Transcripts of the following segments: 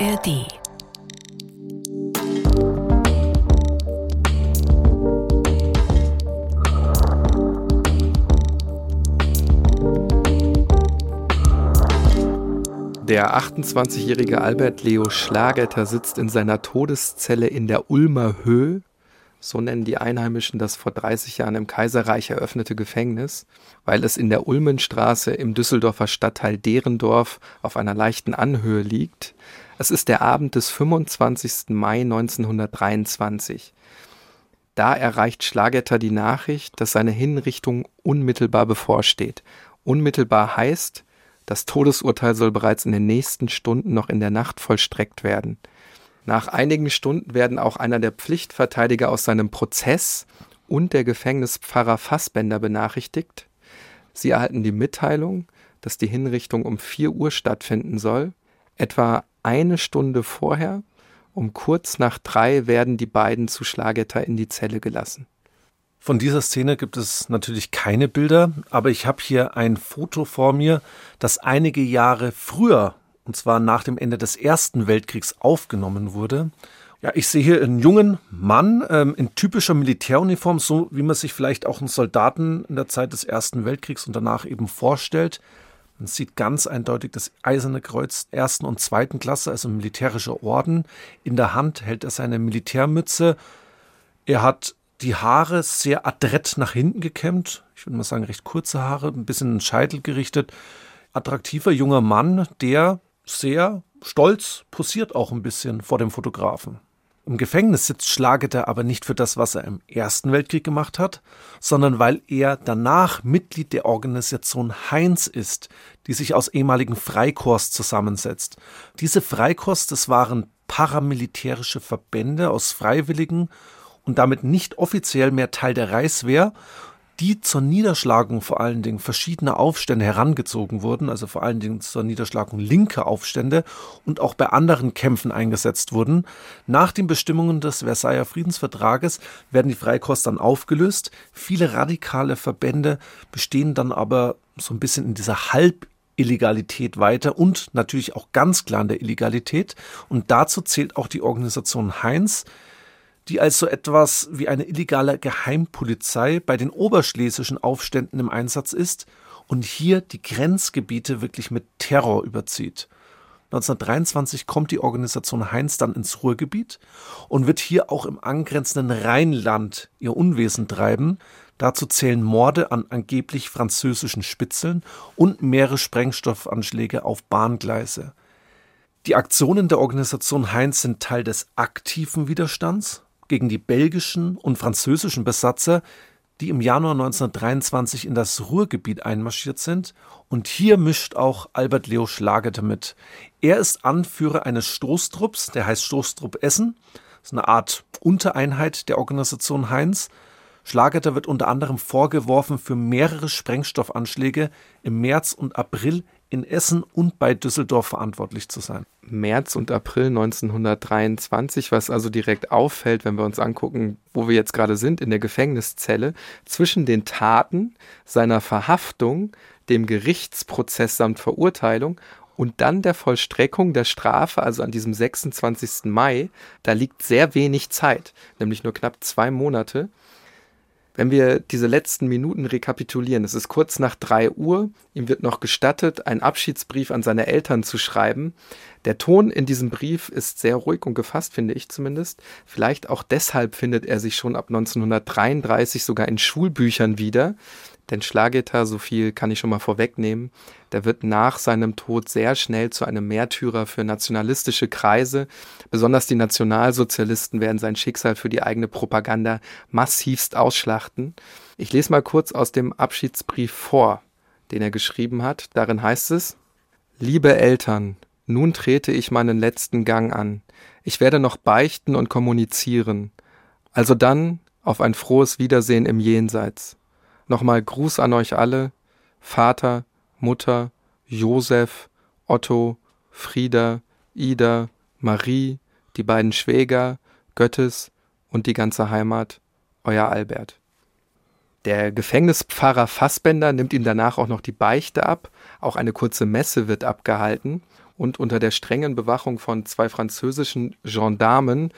ARD. Der 28-jährige Albert Leo Schlagetter sitzt in seiner Todeszelle in der Ulmer Höhe so nennen die Einheimischen das vor 30 Jahren im Kaiserreich eröffnete Gefängnis, weil es in der Ulmenstraße im Düsseldorfer Stadtteil Derendorf auf einer leichten Anhöhe liegt. Es ist der Abend des 25. Mai 1923. Da erreicht Schlagetter die Nachricht, dass seine Hinrichtung unmittelbar bevorsteht. Unmittelbar heißt, das Todesurteil soll bereits in den nächsten Stunden noch in der Nacht vollstreckt werden. Nach einigen Stunden werden auch einer der Pflichtverteidiger aus seinem Prozess und der Gefängnispfarrer Fassbender benachrichtigt. Sie erhalten die Mitteilung, dass die Hinrichtung um 4 Uhr stattfinden soll. Etwa eine Stunde vorher, um kurz nach drei, werden die beiden zu Schlagetter in die Zelle gelassen. Von dieser Szene gibt es natürlich keine Bilder, aber ich habe hier ein Foto vor mir, das einige Jahre früher und zwar nach dem Ende des Ersten Weltkriegs aufgenommen wurde. Ja, ich sehe hier einen jungen Mann ähm, in typischer Militäruniform, so wie man sich vielleicht auch einen Soldaten in der Zeit des Ersten Weltkriegs und danach eben vorstellt. Man sieht ganz eindeutig das Eiserne Kreuz ersten und zweiten Klasse, also militärischer Orden. In der Hand hält er seine Militärmütze. Er hat die Haare sehr adrett nach hinten gekämmt. Ich würde mal sagen, recht kurze Haare, ein bisschen in den Scheitel gerichtet. Attraktiver junger Mann, der sehr stolz, posiert auch ein bisschen vor dem Fotografen. Im Gefängnis sitzt Schlageter aber nicht für das, was er im Ersten Weltkrieg gemacht hat, sondern weil er danach Mitglied der Organisation Heinz ist, die sich aus ehemaligen Freikorps zusammensetzt. Diese Freikorps, das waren paramilitärische Verbände aus Freiwilligen und damit nicht offiziell mehr Teil der Reichswehr die zur Niederschlagung vor allen Dingen verschiedener Aufstände herangezogen wurden, also vor allen Dingen zur Niederschlagung linker Aufstände und auch bei anderen Kämpfen eingesetzt wurden. Nach den Bestimmungen des Versailler Friedensvertrages werden die Freikorps dann aufgelöst. Viele radikale Verbände bestehen dann aber so ein bisschen in dieser Halbillegalität weiter und natürlich auch ganz klar in der Illegalität. Und dazu zählt auch die Organisation Heinz, die als so etwas wie eine illegale Geheimpolizei bei den oberschlesischen Aufständen im Einsatz ist und hier die Grenzgebiete wirklich mit Terror überzieht. 1923 kommt die Organisation Heinz dann ins Ruhrgebiet und wird hier auch im angrenzenden Rheinland ihr Unwesen treiben. Dazu zählen Morde an angeblich französischen Spitzeln und mehrere Sprengstoffanschläge auf Bahngleise. Die Aktionen der Organisation Heinz sind Teil des aktiven Widerstands, gegen die belgischen und französischen Besatzer, die im Januar 1923 in das Ruhrgebiet einmarschiert sind. Und hier mischt auch Albert Leo Schlagete mit. Er ist Anführer eines Stoßtrupps, der heißt Stoßtrupp Essen. Das ist eine Art Untereinheit der Organisation Heinz. Schlageter wird unter anderem vorgeworfen, für mehrere Sprengstoffanschläge im März und April in Essen und bei Düsseldorf verantwortlich zu sein. März und April 1923, was also direkt auffällt, wenn wir uns angucken, wo wir jetzt gerade sind, in der Gefängniszelle, zwischen den Taten seiner Verhaftung, dem Gerichtsprozess samt Verurteilung und dann der Vollstreckung der Strafe, also an diesem 26. Mai, da liegt sehr wenig Zeit, nämlich nur knapp zwei Monate. Wenn wir diese letzten Minuten rekapitulieren, es ist kurz nach drei Uhr, ihm wird noch gestattet, einen Abschiedsbrief an seine Eltern zu schreiben. Der Ton in diesem Brief ist sehr ruhig und gefasst, finde ich zumindest. Vielleicht auch deshalb findet er sich schon ab 1933 sogar in Schulbüchern wieder. Denn Schlageter, so viel kann ich schon mal vorwegnehmen, der wird nach seinem Tod sehr schnell zu einem Märtyrer für nationalistische Kreise. Besonders die Nationalsozialisten werden sein Schicksal für die eigene Propaganda massivst ausschlachten. Ich lese mal kurz aus dem Abschiedsbrief vor, den er geschrieben hat. Darin heißt es, Liebe Eltern, nun trete ich meinen letzten Gang an. Ich werde noch beichten und kommunizieren. Also dann auf ein frohes Wiedersehen im Jenseits. Nochmal Gruß an euch alle, Vater, Mutter, Josef, Otto, Frieda, Ida, Marie, die beiden Schwäger, Göttes und die ganze Heimat, euer Albert. Der Gefängnispfarrer Fassbender nimmt ihm danach auch noch die Beichte ab, auch eine kurze Messe wird abgehalten. Und unter der strengen Bewachung von zwei französischen Gendarmen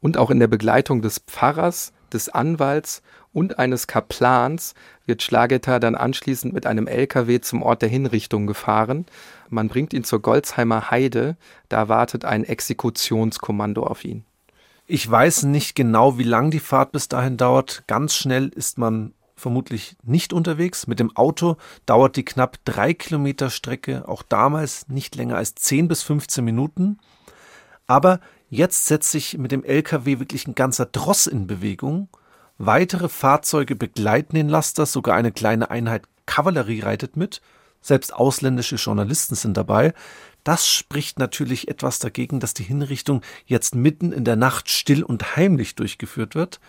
und auch in der Begleitung des Pfarrers, des Anwalts und eines Kaplans wird Schlageter dann anschließend mit einem LKW zum Ort der Hinrichtung gefahren. Man bringt ihn zur Golzheimer Heide, da wartet ein Exekutionskommando auf ihn. Ich weiß nicht genau, wie lang die Fahrt bis dahin dauert. Ganz schnell ist man vermutlich nicht unterwegs. Mit dem Auto dauert die knapp drei Kilometer Strecke auch damals nicht länger als 10 bis 15 Minuten. Aber jetzt setzt sich mit dem LKW wirklich ein ganzer Dross in Bewegung. Weitere Fahrzeuge begleiten den Laster, sogar eine kleine Einheit Kavallerie reitet mit. Selbst ausländische Journalisten sind dabei. Das spricht natürlich etwas dagegen, dass die Hinrichtung jetzt mitten in der Nacht still und heimlich durchgeführt wird.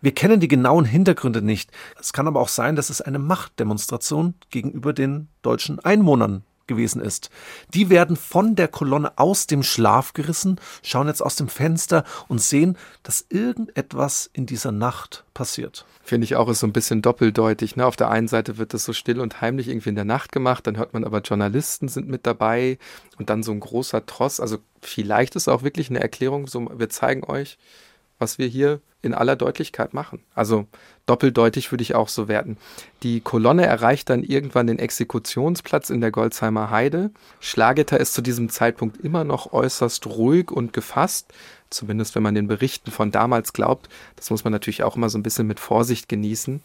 Wir kennen die genauen Hintergründe nicht. Es kann aber auch sein, dass es eine Machtdemonstration gegenüber den deutschen Einwohnern gewesen ist. Die werden von der Kolonne aus dem Schlaf gerissen, schauen jetzt aus dem Fenster und sehen, dass irgendetwas in dieser Nacht passiert. Finde ich auch, ist so ein bisschen doppeldeutig. Ne? Auf der einen Seite wird das so still und heimlich irgendwie in der Nacht gemacht, dann hört man aber Journalisten sind mit dabei und dann so ein großer Tross. Also vielleicht ist auch wirklich eine Erklärung, so wir zeigen euch, was wir hier in aller Deutlichkeit machen. Also doppeldeutig würde ich auch so werten. Die Kolonne erreicht dann irgendwann den Exekutionsplatz in der Golzheimer Heide. Schlageter ist zu diesem Zeitpunkt immer noch äußerst ruhig und gefasst, zumindest wenn man den Berichten von damals glaubt. Das muss man natürlich auch immer so ein bisschen mit Vorsicht genießen.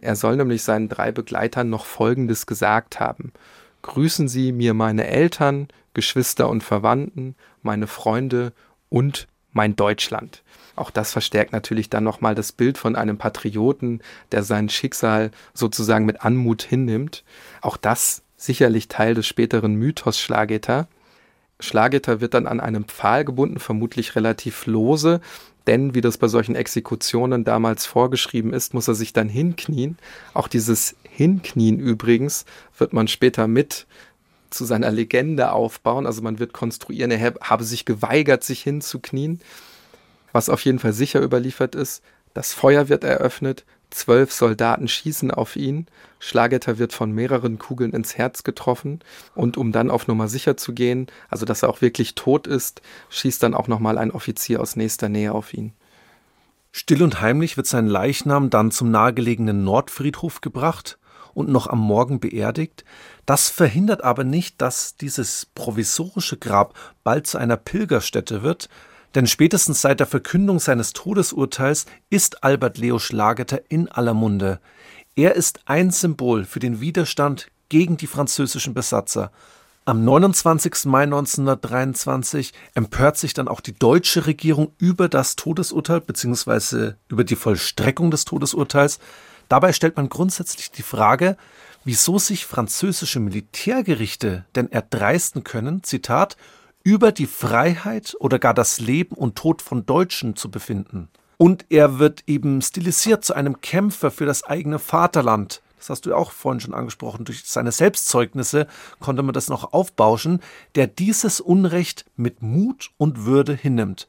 Er soll nämlich seinen drei Begleitern noch Folgendes gesagt haben. Grüßen Sie mir meine Eltern, Geschwister und Verwandten, meine Freunde und mein Deutschland. Auch das verstärkt natürlich dann nochmal das Bild von einem Patrioten, der sein Schicksal sozusagen mit Anmut hinnimmt. Auch das sicherlich Teil des späteren Mythos Schlageter. Schlageter wird dann an einem Pfahl gebunden, vermutlich relativ lose, denn wie das bei solchen Exekutionen damals vorgeschrieben ist, muss er sich dann hinknien. Auch dieses Hinknien übrigens wird man später mit zu seiner Legende aufbauen. Also man wird konstruieren, er habe sich geweigert, sich hinzuknien. Was auf jeden Fall sicher überliefert ist, das Feuer wird eröffnet, zwölf Soldaten schießen auf ihn, Schlageter wird von mehreren Kugeln ins Herz getroffen und um dann auf Nummer sicher zu gehen, also dass er auch wirklich tot ist, schießt dann auch nochmal ein Offizier aus nächster Nähe auf ihn. Still und heimlich wird sein Leichnam dann zum nahegelegenen Nordfriedhof gebracht und noch am Morgen beerdigt. Das verhindert aber nicht, dass dieses provisorische Grab bald zu einer Pilgerstätte wird, denn spätestens seit der Verkündung seines Todesurteils ist Albert Leo Schlageter in aller Munde. Er ist ein Symbol für den Widerstand gegen die französischen Besatzer. Am 29. Mai 1923 empört sich dann auch die deutsche Regierung über das Todesurteil bzw. über die Vollstreckung des Todesurteils. Dabei stellt man grundsätzlich die Frage, wieso sich französische Militärgerichte denn erdreisten können, Zitat, über die Freiheit oder gar das Leben und Tod von Deutschen zu befinden. Und er wird eben stilisiert zu einem Kämpfer für das eigene Vaterland. Das hast du ja auch vorhin schon angesprochen. Durch seine Selbstzeugnisse konnte man das noch aufbauschen, der dieses Unrecht mit Mut und Würde hinnimmt.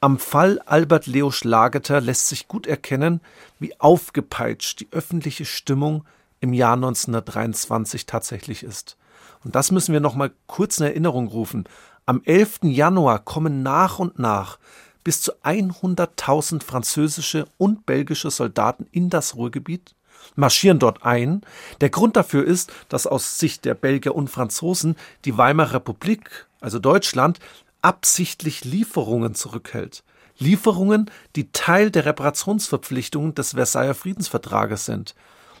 Am Fall Albert Leo Schlageter lässt sich gut erkennen, wie aufgepeitscht die öffentliche Stimmung im Jahr 1923 tatsächlich ist. Und das müssen wir noch mal kurz in Erinnerung rufen. Am 11. Januar kommen nach und nach bis zu 100.000 französische und belgische Soldaten in das Ruhrgebiet, marschieren dort ein. Der Grund dafür ist, dass aus Sicht der Belgier und Franzosen die Weimarer Republik, also Deutschland, absichtlich Lieferungen zurückhält. Lieferungen, die Teil der Reparationsverpflichtungen des Versailler Friedensvertrages sind.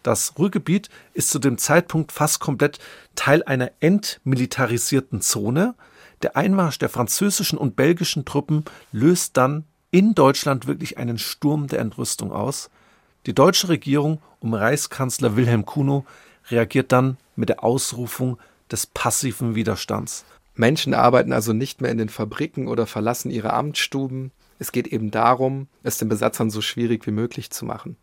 Das Ruhrgebiet ist zu dem Zeitpunkt fast komplett Teil einer entmilitarisierten Zone, der Einmarsch der französischen und belgischen Truppen löst dann in Deutschland wirklich einen Sturm der Entrüstung aus. Die deutsche Regierung um Reichskanzler Wilhelm Kuno reagiert dann mit der Ausrufung des passiven Widerstands. Menschen arbeiten also nicht mehr in den Fabriken oder verlassen ihre Amtsstuben. Es geht eben darum, es den Besatzern so schwierig wie möglich zu machen.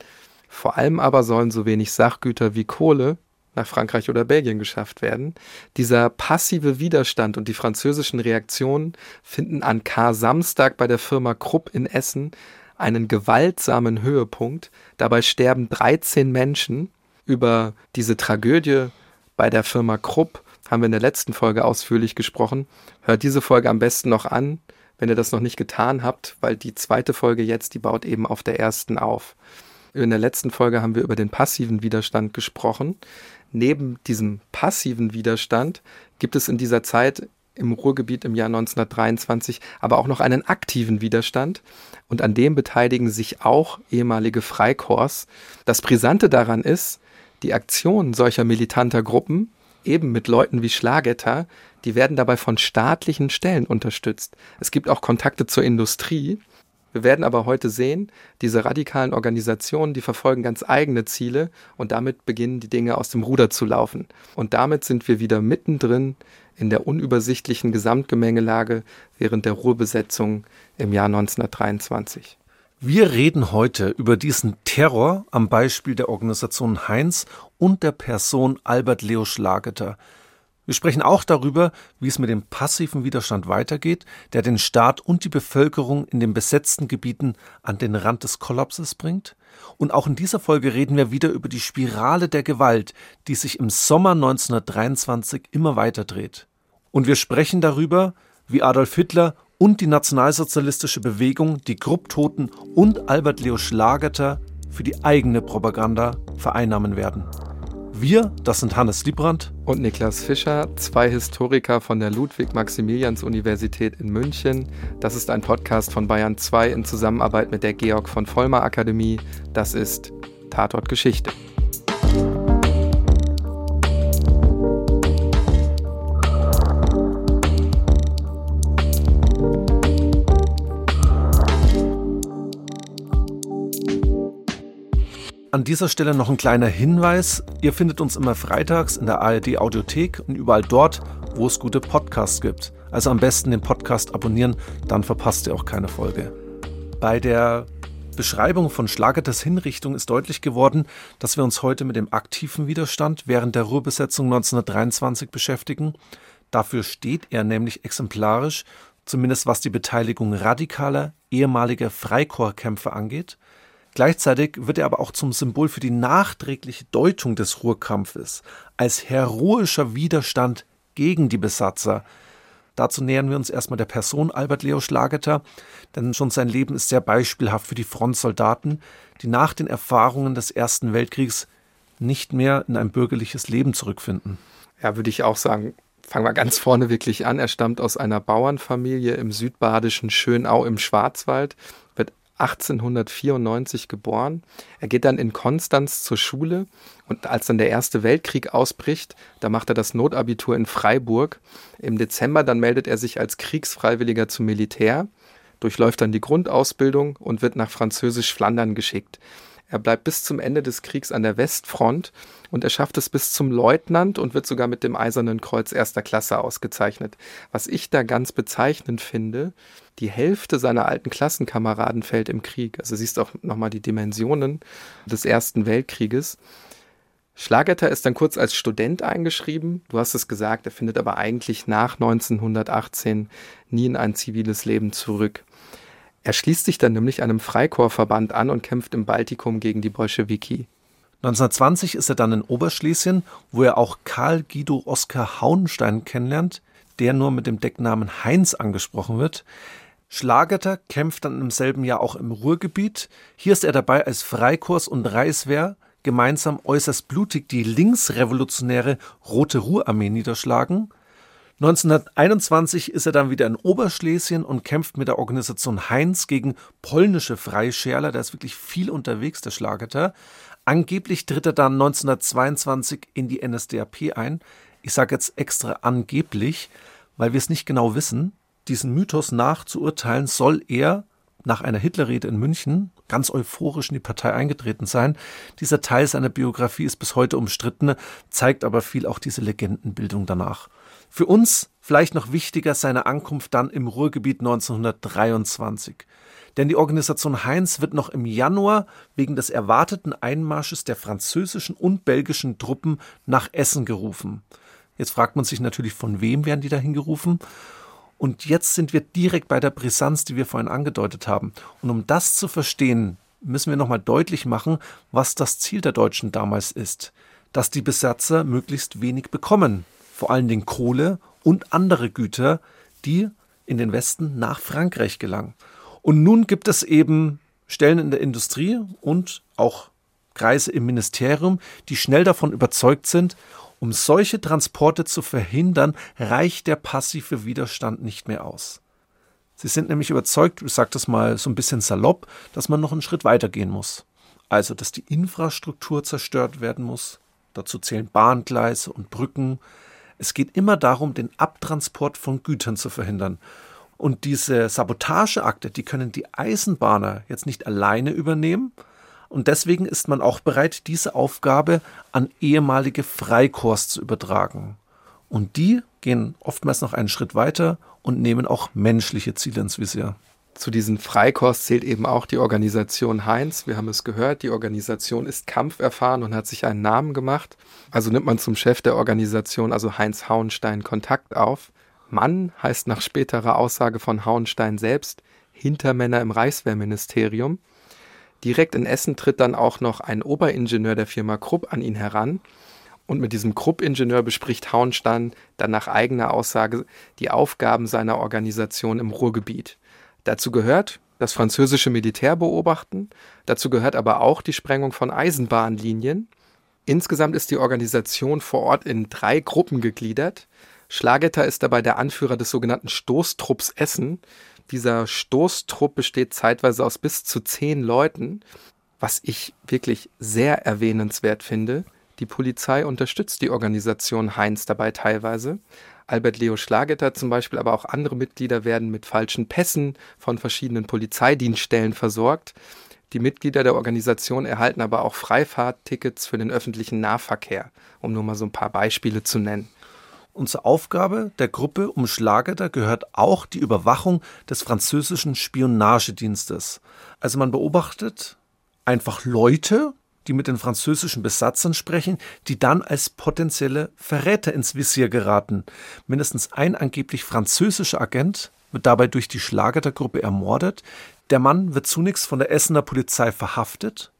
Vor allem aber sollen so wenig Sachgüter wie Kohle nach Frankreich oder Belgien geschafft werden. Dieser passive Widerstand und die französischen Reaktionen finden an Kar-Samstag bei der Firma Krupp in Essen einen gewaltsamen Höhepunkt. Dabei sterben 13 Menschen. Über diese Tragödie bei der Firma Krupp haben wir in der letzten Folge ausführlich gesprochen. Hört diese Folge am besten noch an, wenn ihr das noch nicht getan habt, weil die zweite Folge jetzt, die baut eben auf der ersten auf. In der letzten Folge haben wir über den passiven Widerstand gesprochen. Neben diesem passiven Widerstand gibt es in dieser Zeit im Ruhrgebiet im Jahr 1923 aber auch noch einen aktiven Widerstand und an dem beteiligen sich auch ehemalige Freikorps. Das Brisante daran ist, die Aktionen solcher militanter Gruppen, eben mit Leuten wie Schlagetter, die werden dabei von staatlichen Stellen unterstützt. Es gibt auch Kontakte zur Industrie wir werden aber heute sehen, diese radikalen Organisationen, die verfolgen ganz eigene Ziele und damit beginnen die Dinge aus dem Ruder zu laufen. Und damit sind wir wieder mittendrin in der unübersichtlichen Gesamtgemengelage während der Ruhrbesetzung im Jahr 1923. Wir reden heute über diesen Terror am Beispiel der Organisation Heinz und der Person Albert Leo Schlageter. Wir sprechen auch darüber, wie es mit dem passiven Widerstand weitergeht, der den Staat und die Bevölkerung in den besetzten Gebieten an den Rand des Kollapses bringt. Und auch in dieser Folge reden wir wieder über die Spirale der Gewalt, die sich im Sommer 1923 immer weiter dreht. Und wir sprechen darüber, wie Adolf Hitler und die nationalsozialistische Bewegung die Grupptoten und Albert Leo Schlageter für die eigene Propaganda vereinnahmen werden. Wir, das sind Hannes Liebrandt und Niklas Fischer, zwei Historiker von der Ludwig-Maximilians-Universität in München. Das ist ein Podcast von Bayern 2 in Zusammenarbeit mit der Georg von Vollmer Akademie. Das ist Tatort Geschichte. An dieser Stelle noch ein kleiner Hinweis. Ihr findet uns immer freitags in der ARD Audiothek und überall dort, wo es gute Podcasts gibt. Also am besten den Podcast abonnieren, dann verpasst ihr auch keine Folge. Bei der Beschreibung von Schlagertes Hinrichtung ist deutlich geworden, dass wir uns heute mit dem aktiven Widerstand während der Ruhrbesetzung 1923 beschäftigen. Dafür steht er nämlich exemplarisch, zumindest was die Beteiligung radikaler ehemaliger Freikorpskämpfer angeht. Gleichzeitig wird er aber auch zum Symbol für die nachträgliche Deutung des Ruhrkampfes als heroischer Widerstand gegen die Besatzer. Dazu nähern wir uns erstmal der Person Albert Leo Schlageter, denn schon sein Leben ist sehr beispielhaft für die Frontsoldaten, die nach den Erfahrungen des Ersten Weltkriegs nicht mehr in ein bürgerliches Leben zurückfinden. Ja, würde ich auch sagen. Fangen wir ganz vorne wirklich an. Er stammt aus einer Bauernfamilie im südbadischen Schönau im Schwarzwald. 1894 geboren. Er geht dann in Konstanz zur Schule und als dann der Erste Weltkrieg ausbricht, da macht er das Notabitur in Freiburg. Im Dezember dann meldet er sich als Kriegsfreiwilliger zum Militär, durchläuft dann die Grundausbildung und wird nach Französisch-Flandern geschickt. Er bleibt bis zum Ende des Kriegs an der Westfront und er schafft es bis zum Leutnant und wird sogar mit dem Eisernen Kreuz erster Klasse ausgezeichnet. Was ich da ganz bezeichnend finde, die Hälfte seiner alten Klassenkameraden fällt im Krieg. Also siehst auch nochmal die Dimensionen des Ersten Weltkrieges. Schlagetter ist dann kurz als Student eingeschrieben. Du hast es gesagt, er findet aber eigentlich nach 1918 nie in ein ziviles Leben zurück. Er schließt sich dann nämlich einem Freikorpsverband an und kämpft im Baltikum gegen die Bolschewiki. 1920 ist er dann in Oberschlesien, wo er auch Karl Guido Oskar Hauenstein kennenlernt, der nur mit dem Decknamen Heinz angesprochen wird. Schlageter kämpft dann im selben Jahr auch im Ruhrgebiet. Hier ist er dabei als Freikorps und Reichswehr gemeinsam äußerst blutig die linksrevolutionäre Rote Ruhrarmee niederschlagen. 1921 ist er dann wieder in Oberschlesien und kämpft mit der Organisation Heinz gegen polnische Freischärler. Da ist wirklich viel unterwegs, der Schlageter. Angeblich tritt er dann 1922 in die NSDAP ein. Ich sage jetzt extra angeblich, weil wir es nicht genau wissen. Diesen Mythos nachzuurteilen soll er nach einer Hitlerrede in München ganz euphorisch in die Partei eingetreten sein. Dieser Teil seiner Biografie ist bis heute umstritten, zeigt aber viel auch diese Legendenbildung danach. Für uns vielleicht noch wichtiger seine Ankunft dann im Ruhrgebiet 1923. Denn die Organisation Heinz wird noch im Januar wegen des erwarteten Einmarsches der französischen und belgischen Truppen nach Essen gerufen. Jetzt fragt man sich natürlich, von wem werden die dahin gerufen? Und jetzt sind wir direkt bei der Brisanz, die wir vorhin angedeutet haben. Und um das zu verstehen, müssen wir nochmal deutlich machen, was das Ziel der Deutschen damals ist. Dass die Besatzer möglichst wenig bekommen vor allen Dingen Kohle und andere Güter, die in den Westen nach Frankreich gelangen. Und nun gibt es eben Stellen in der Industrie und auch Kreise im Ministerium, die schnell davon überzeugt sind, um solche Transporte zu verhindern, reicht der passive Widerstand nicht mehr aus. Sie sind nämlich überzeugt, ich sage das mal so ein bisschen salopp, dass man noch einen Schritt weiter gehen muss. Also, dass die Infrastruktur zerstört werden muss. Dazu zählen Bahngleise und Brücken. Es geht immer darum, den Abtransport von Gütern zu verhindern. Und diese Sabotageakte, die können die Eisenbahner jetzt nicht alleine übernehmen. Und deswegen ist man auch bereit, diese Aufgabe an ehemalige Freikorps zu übertragen. Und die gehen oftmals noch einen Schritt weiter und nehmen auch menschliche Ziele ins Visier. Zu diesen Freikorps zählt eben auch die Organisation Heinz. Wir haben es gehört, die Organisation ist kampferfahren und hat sich einen Namen gemacht. Also nimmt man zum Chef der Organisation, also Heinz Hauenstein, Kontakt auf. Mann heißt nach späterer Aussage von Hauenstein selbst Hintermänner im Reichswehrministerium. Direkt in Essen tritt dann auch noch ein Oberingenieur der Firma Krupp an ihn heran. Und mit diesem Krupp-Ingenieur bespricht Hauenstein dann nach eigener Aussage die Aufgaben seiner Organisation im Ruhrgebiet. Dazu gehört das französische Militär beobachten, dazu gehört aber auch die Sprengung von Eisenbahnlinien. Insgesamt ist die Organisation vor Ort in drei Gruppen gegliedert. Schlagetter ist dabei der Anführer des sogenannten Stoßtrupps Essen. Dieser Stoßtrupp besteht zeitweise aus bis zu zehn Leuten, was ich wirklich sehr erwähnenswert finde. Die Polizei unterstützt die Organisation Heinz dabei teilweise. Albert Leo Schlagetter zum Beispiel, aber auch andere Mitglieder werden mit falschen Pässen von verschiedenen Polizeidienststellen versorgt. Die Mitglieder der Organisation erhalten aber auch Freifahrttickets für den öffentlichen Nahverkehr, um nur mal so ein paar Beispiele zu nennen. Und zur Aufgabe der Gruppe um Schlageter gehört auch die Überwachung des französischen Spionagedienstes. Also man beobachtet einfach Leute, die mit den französischen Besatzern sprechen, die dann als potenzielle Verräter ins Visier geraten. Mindestens ein angeblich französischer Agent wird dabei durch die Schlageter-Gruppe ermordet. Der Mann wird zunächst von der Essener Polizei verhaftet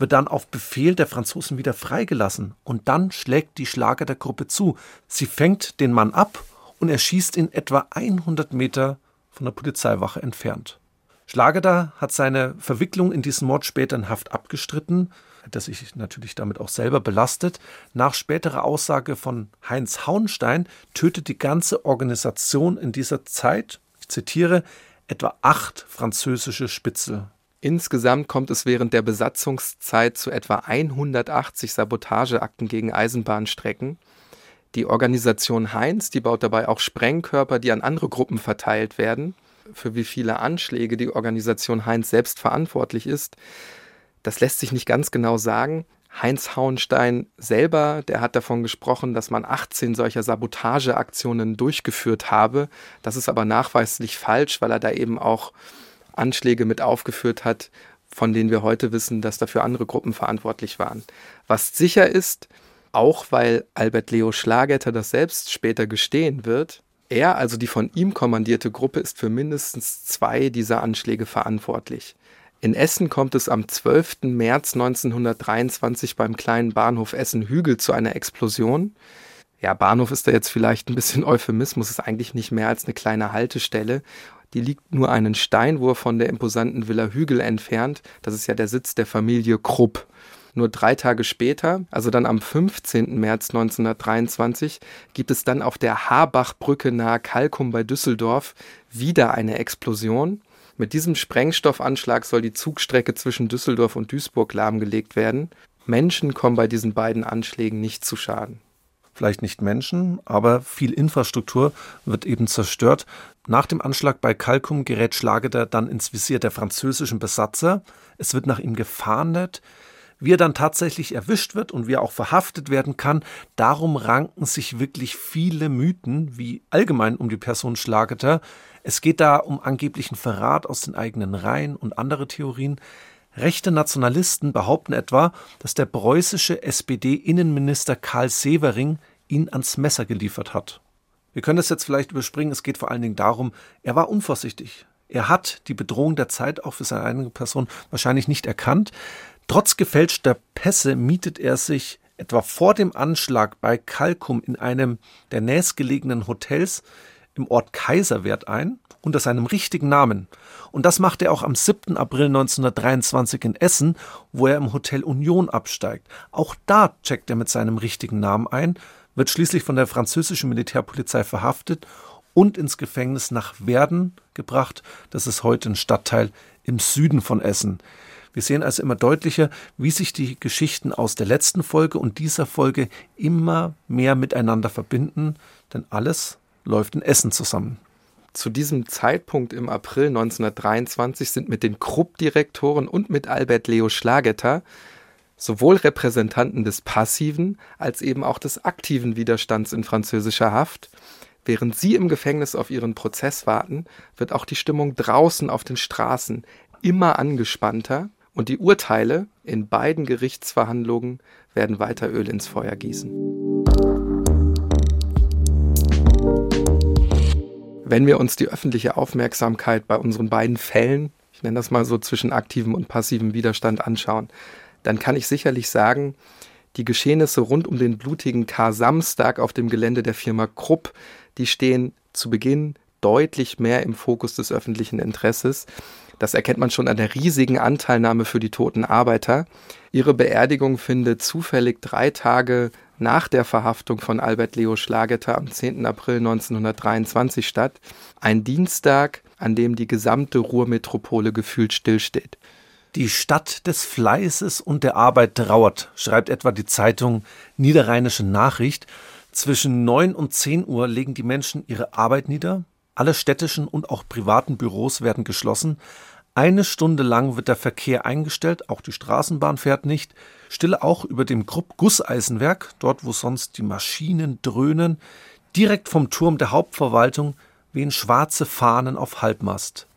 wird dann auf Befehl der Franzosen wieder freigelassen und dann schlägt die Schlager der Gruppe zu. Sie fängt den Mann ab und erschießt ihn etwa 100 Meter von der Polizeiwache entfernt. Schlageter hat seine Verwicklung in diesen Mord später in Haft abgestritten, der sich natürlich damit auch selber belastet. Nach späterer Aussage von Heinz Hauenstein tötet die ganze Organisation in dieser Zeit, ich zitiere, etwa acht französische Spitzel. Insgesamt kommt es während der Besatzungszeit zu etwa 180 Sabotageakten gegen Eisenbahnstrecken. Die Organisation Heinz, die baut dabei auch Sprengkörper, die an andere Gruppen verteilt werden. Für wie viele Anschläge die Organisation Heinz selbst verantwortlich ist, das lässt sich nicht ganz genau sagen. Heinz Hauenstein selber, der hat davon gesprochen, dass man 18 solcher Sabotageaktionen durchgeführt habe. Das ist aber nachweislich falsch, weil er da eben auch Anschläge mit aufgeführt hat, von denen wir heute wissen, dass dafür andere Gruppen verantwortlich waren. Was sicher ist, auch weil Albert Leo Schlagetter das selbst später gestehen wird, er, also die von ihm kommandierte Gruppe, ist für mindestens zwei dieser Anschläge verantwortlich. In Essen kommt es am 12. März 1923 beim kleinen Bahnhof Essen-Hügel zu einer Explosion. Ja, Bahnhof ist da jetzt vielleicht ein bisschen Euphemismus, ist eigentlich nicht mehr als eine kleine Haltestelle. Die liegt nur einen Steinwurf von der imposanten Villa Hügel entfernt. Das ist ja der Sitz der Familie Krupp. Nur drei Tage später, also dann am 15. März 1923, gibt es dann auf der Habachbrücke nahe Kalkum bei Düsseldorf wieder eine Explosion. Mit diesem Sprengstoffanschlag soll die Zugstrecke zwischen Düsseldorf und Duisburg lahmgelegt werden. Menschen kommen bei diesen beiden Anschlägen nicht zu Schaden vielleicht nicht Menschen, aber viel Infrastruktur wird eben zerstört. Nach dem Anschlag bei Kalkum gerät Schlageter dann ins Visier der französischen Besatzer. Es wird nach ihm gefahndet. Wie er dann tatsächlich erwischt wird und wie er auch verhaftet werden kann, darum ranken sich wirklich viele Mythen, wie allgemein um die Person Schlageter. Es geht da um angeblichen Verrat aus den eigenen Reihen und andere Theorien. Rechte Nationalisten behaupten etwa, dass der preußische SPD-Innenminister Karl Severing ihn ans Messer geliefert hat. Wir können das jetzt vielleicht überspringen. Es geht vor allen Dingen darum, er war unvorsichtig. Er hat die Bedrohung der Zeit auch für seine eigene Person wahrscheinlich nicht erkannt. Trotz gefälschter Pässe mietet er sich etwa vor dem Anschlag bei Kalkum in einem der nächstgelegenen Hotels im Ort Kaiserwert ein, unter seinem richtigen Namen. Und das macht er auch am 7. April 1923 in Essen, wo er im Hotel Union absteigt. Auch da checkt er mit seinem richtigen Namen ein, wird schließlich von der französischen Militärpolizei verhaftet und ins Gefängnis nach Werden gebracht. Das ist heute ein Stadtteil im Süden von Essen. Wir sehen also immer deutlicher, wie sich die Geschichten aus der letzten Folge und dieser Folge immer mehr miteinander verbinden, denn alles läuft in Essen zusammen. Zu diesem Zeitpunkt im April 1923 sind mit den Krupp-Direktoren und mit Albert Leo Schlagetter sowohl Repräsentanten des passiven als eben auch des aktiven Widerstands in französischer Haft. Während sie im Gefängnis auf ihren Prozess warten, wird auch die Stimmung draußen auf den Straßen immer angespannter und die Urteile in beiden Gerichtsverhandlungen werden weiter Öl ins Feuer gießen. Wenn wir uns die öffentliche Aufmerksamkeit bei unseren beiden Fällen, ich nenne das mal so zwischen aktivem und passivem Widerstand anschauen, dann kann ich sicherlich sagen, die Geschehnisse rund um den blutigen Kar-Samstag auf dem Gelände der Firma Krupp, die stehen zu Beginn deutlich mehr im Fokus des öffentlichen Interesses. Das erkennt man schon an der riesigen Anteilnahme für die toten Arbeiter. Ihre Beerdigung findet zufällig drei Tage nach der Verhaftung von Albert Leo Schlageter am 10. April 1923 statt. Ein Dienstag, an dem die gesamte Ruhrmetropole gefühlt stillsteht. Die Stadt des Fleißes und der Arbeit trauert, schreibt etwa die Zeitung Niederrheinische Nachricht. Zwischen 9 und 10 Uhr legen die Menschen ihre Arbeit nieder. Alle städtischen und auch privaten Büros werden geschlossen. Eine Stunde lang wird der Verkehr eingestellt, auch die Straßenbahn fährt nicht. Stille auch über dem Krupp Gusseisenwerk, dort wo sonst die Maschinen dröhnen. Direkt vom Turm der Hauptverwaltung wehen schwarze Fahnen auf Halbmast.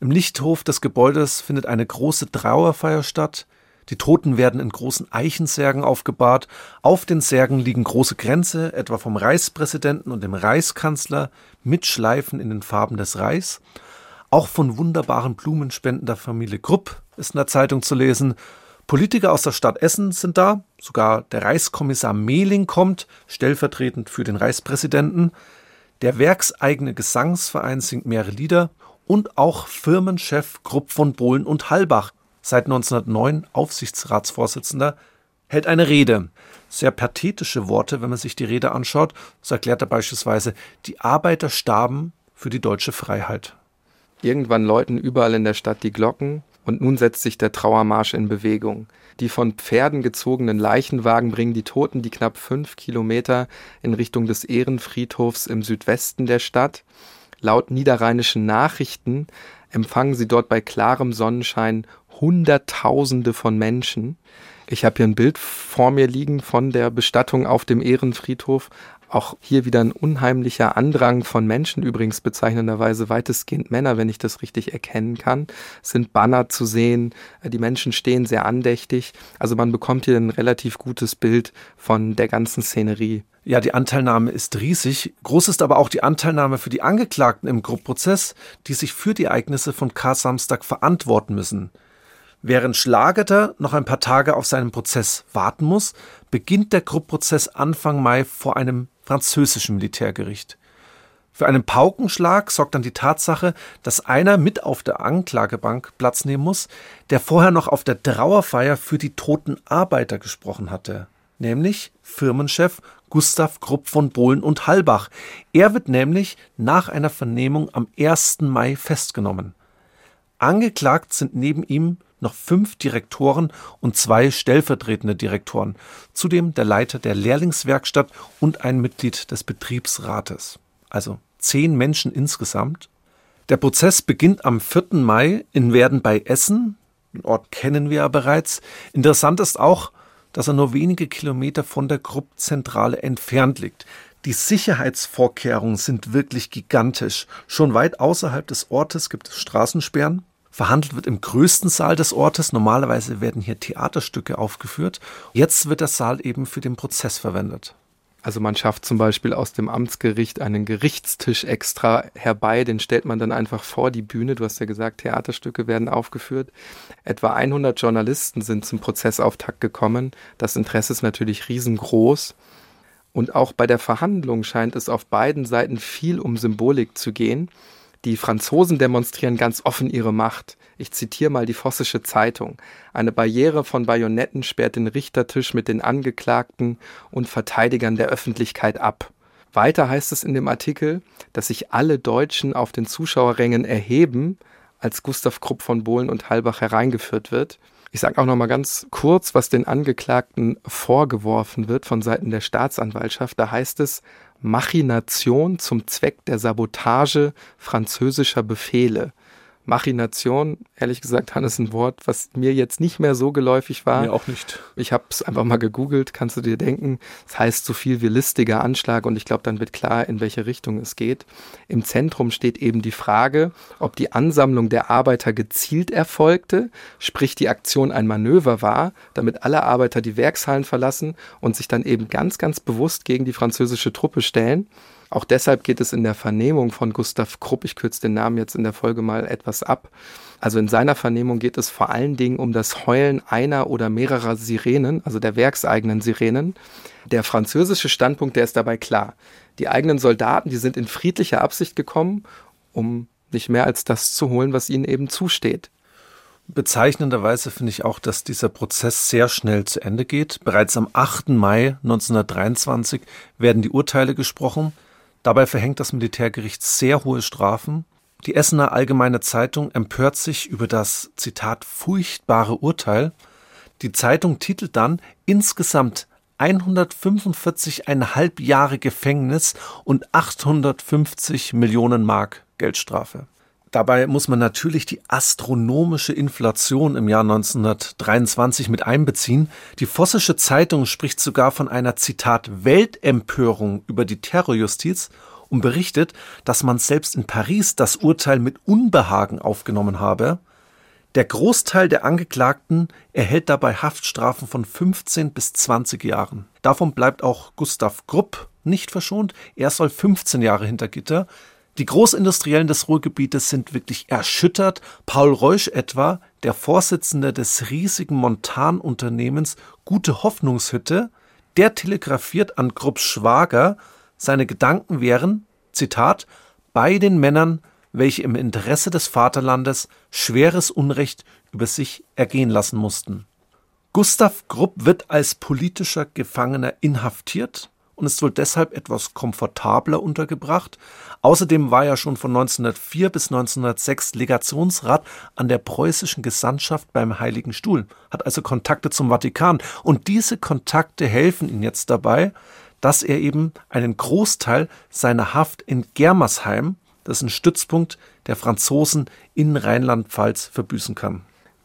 Im Lichthof des Gebäudes findet eine große Trauerfeier statt. Die Toten werden in großen Eichensärgen aufgebahrt. Auf den Särgen liegen große Grenze, etwa vom Reichspräsidenten und dem Reichskanzler, mit Schleifen in den Farben des Reichs. Auch von wunderbaren Blumenspenden der Familie Krupp ist in der Zeitung zu lesen. Politiker aus der Stadt Essen sind da, sogar der Reichskommissar Mehling kommt, stellvertretend für den Reichspräsidenten. Der werkseigene Gesangsverein singt mehrere Lieder und auch Firmenchef Krupp von Bohlen und Halbach, seit 1909 Aufsichtsratsvorsitzender, hält eine Rede. Sehr pathetische Worte, wenn man sich die Rede anschaut. So erklärt er beispielsweise, die Arbeiter starben für die deutsche Freiheit. Irgendwann läuten überall in der Stadt die Glocken und nun setzt sich der Trauermarsch in Bewegung. Die von Pferden gezogenen Leichenwagen bringen die Toten die knapp fünf Kilometer in Richtung des Ehrenfriedhofs im Südwesten der Stadt. Laut niederrheinischen Nachrichten empfangen sie dort bei klarem Sonnenschein Hunderttausende von Menschen. Ich habe hier ein Bild vor mir liegen von der Bestattung auf dem Ehrenfriedhof. Auch hier wieder ein unheimlicher Andrang von Menschen, übrigens bezeichnenderweise weitestgehend Männer, wenn ich das richtig erkennen kann. Es sind Banner zu sehen, die Menschen stehen sehr andächtig. Also man bekommt hier ein relativ gutes Bild von der ganzen Szenerie. Ja, die Anteilnahme ist riesig. Groß ist aber auch die Anteilnahme für die Angeklagten im Gruppprozess, die sich für die Ereignisse von Kar-Samstag verantworten müssen. Während Schlageter noch ein paar Tage auf seinen Prozess warten muss, beginnt der Krupp-Prozess Anfang Mai vor einem französischen Militärgericht. Für einen Paukenschlag sorgt dann die Tatsache, dass einer mit auf der Anklagebank Platz nehmen muss, der vorher noch auf der Trauerfeier für die toten Arbeiter gesprochen hatte, nämlich Firmenchef Gustav Krupp von Bohlen und Halbach. Er wird nämlich nach einer Vernehmung am 1. Mai festgenommen. Angeklagt sind neben ihm noch fünf Direktoren und zwei stellvertretende Direktoren, zudem der Leiter der Lehrlingswerkstatt und ein Mitglied des Betriebsrates. Also zehn Menschen insgesamt. Der Prozess beginnt am 4. Mai in Werden bei Essen. Den Ort kennen wir ja bereits. Interessant ist auch, dass er nur wenige Kilometer von der Krupp-Zentrale entfernt liegt. Die Sicherheitsvorkehrungen sind wirklich gigantisch. Schon weit außerhalb des Ortes gibt es Straßensperren. Verhandelt wird im größten Saal des Ortes. Normalerweise werden hier Theaterstücke aufgeführt. Jetzt wird der Saal eben für den Prozess verwendet. Also man schafft zum Beispiel aus dem Amtsgericht einen Gerichtstisch extra herbei, den stellt man dann einfach vor die Bühne. Du hast ja gesagt, Theaterstücke werden aufgeführt. Etwa 100 Journalisten sind zum Prozessauftakt gekommen. Das Interesse ist natürlich riesengroß. Und auch bei der Verhandlung scheint es auf beiden Seiten viel um Symbolik zu gehen. Die Franzosen demonstrieren ganz offen ihre Macht. Ich zitiere mal die Vossische Zeitung. Eine Barriere von Bajonetten sperrt den Richtertisch mit den Angeklagten und Verteidigern der Öffentlichkeit ab. Weiter heißt es in dem Artikel, dass sich alle Deutschen auf den Zuschauerrängen erheben, als Gustav Krupp von Bohlen und Halbach hereingeführt wird. Ich sage auch noch mal ganz kurz, was den Angeklagten vorgeworfen wird von Seiten der Staatsanwaltschaft. Da heißt es Machination zum Zweck der Sabotage französischer Befehle. Machination, ehrlich gesagt, Hannes, ein Wort, was mir jetzt nicht mehr so geläufig war. Mir auch nicht. Ich habe es einfach mal gegoogelt, kannst du dir denken. Das heißt so viel wie listiger Anschlag und ich glaube, dann wird klar, in welche Richtung es geht. Im Zentrum steht eben die Frage, ob die Ansammlung der Arbeiter gezielt erfolgte, sprich die Aktion ein Manöver war, damit alle Arbeiter die Werkshallen verlassen und sich dann eben ganz, ganz bewusst gegen die französische Truppe stellen auch deshalb geht es in der Vernehmung von Gustav Krupp, ich kürze den Namen jetzt in der Folge mal etwas ab. Also in seiner Vernehmung geht es vor allen Dingen um das Heulen einer oder mehrerer Sirenen, also der werkseigenen Sirenen. Der französische Standpunkt, der ist dabei klar. Die eigenen Soldaten, die sind in friedlicher Absicht gekommen, um nicht mehr als das zu holen, was ihnen eben zusteht. Bezeichnenderweise finde ich auch, dass dieser Prozess sehr schnell zu Ende geht. Bereits am 8. Mai 1923 werden die Urteile gesprochen. Dabei verhängt das Militärgericht sehr hohe Strafen. Die Essener Allgemeine Zeitung empört sich über das Zitat furchtbare Urteil. Die Zeitung titelt dann insgesamt 145,5 Jahre Gefängnis und 850 Millionen Mark Geldstrafe. Dabei muss man natürlich die astronomische Inflation im Jahr 1923 mit einbeziehen. Die Vossische Zeitung spricht sogar von einer Zitat Weltempörung über die Terrorjustiz und berichtet, dass man selbst in Paris das Urteil mit Unbehagen aufgenommen habe. Der Großteil der Angeklagten erhält dabei Haftstrafen von 15 bis 20 Jahren. Davon bleibt auch Gustav Grupp nicht verschont. Er soll 15 Jahre hinter Gitter. Die Großindustriellen des Ruhrgebietes sind wirklich erschüttert. Paul Reusch etwa, der Vorsitzende des riesigen Montanunternehmens Gute Hoffnungshütte, der telegrafiert an Grupps Schwager, seine Gedanken wären, Zitat, bei den Männern, welche im Interesse des Vaterlandes schweres Unrecht über sich ergehen lassen mussten. Gustav Grupp wird als politischer Gefangener inhaftiert und ist wohl deshalb etwas komfortabler untergebracht. Außerdem war er schon von 1904 bis 1906 Legationsrat an der preußischen Gesandtschaft beim Heiligen Stuhl, hat also Kontakte zum Vatikan. Und diese Kontakte helfen ihm jetzt dabei, dass er eben einen Großteil seiner Haft in Germersheim, das ist ein Stützpunkt der Franzosen in Rheinland-Pfalz, verbüßen kann.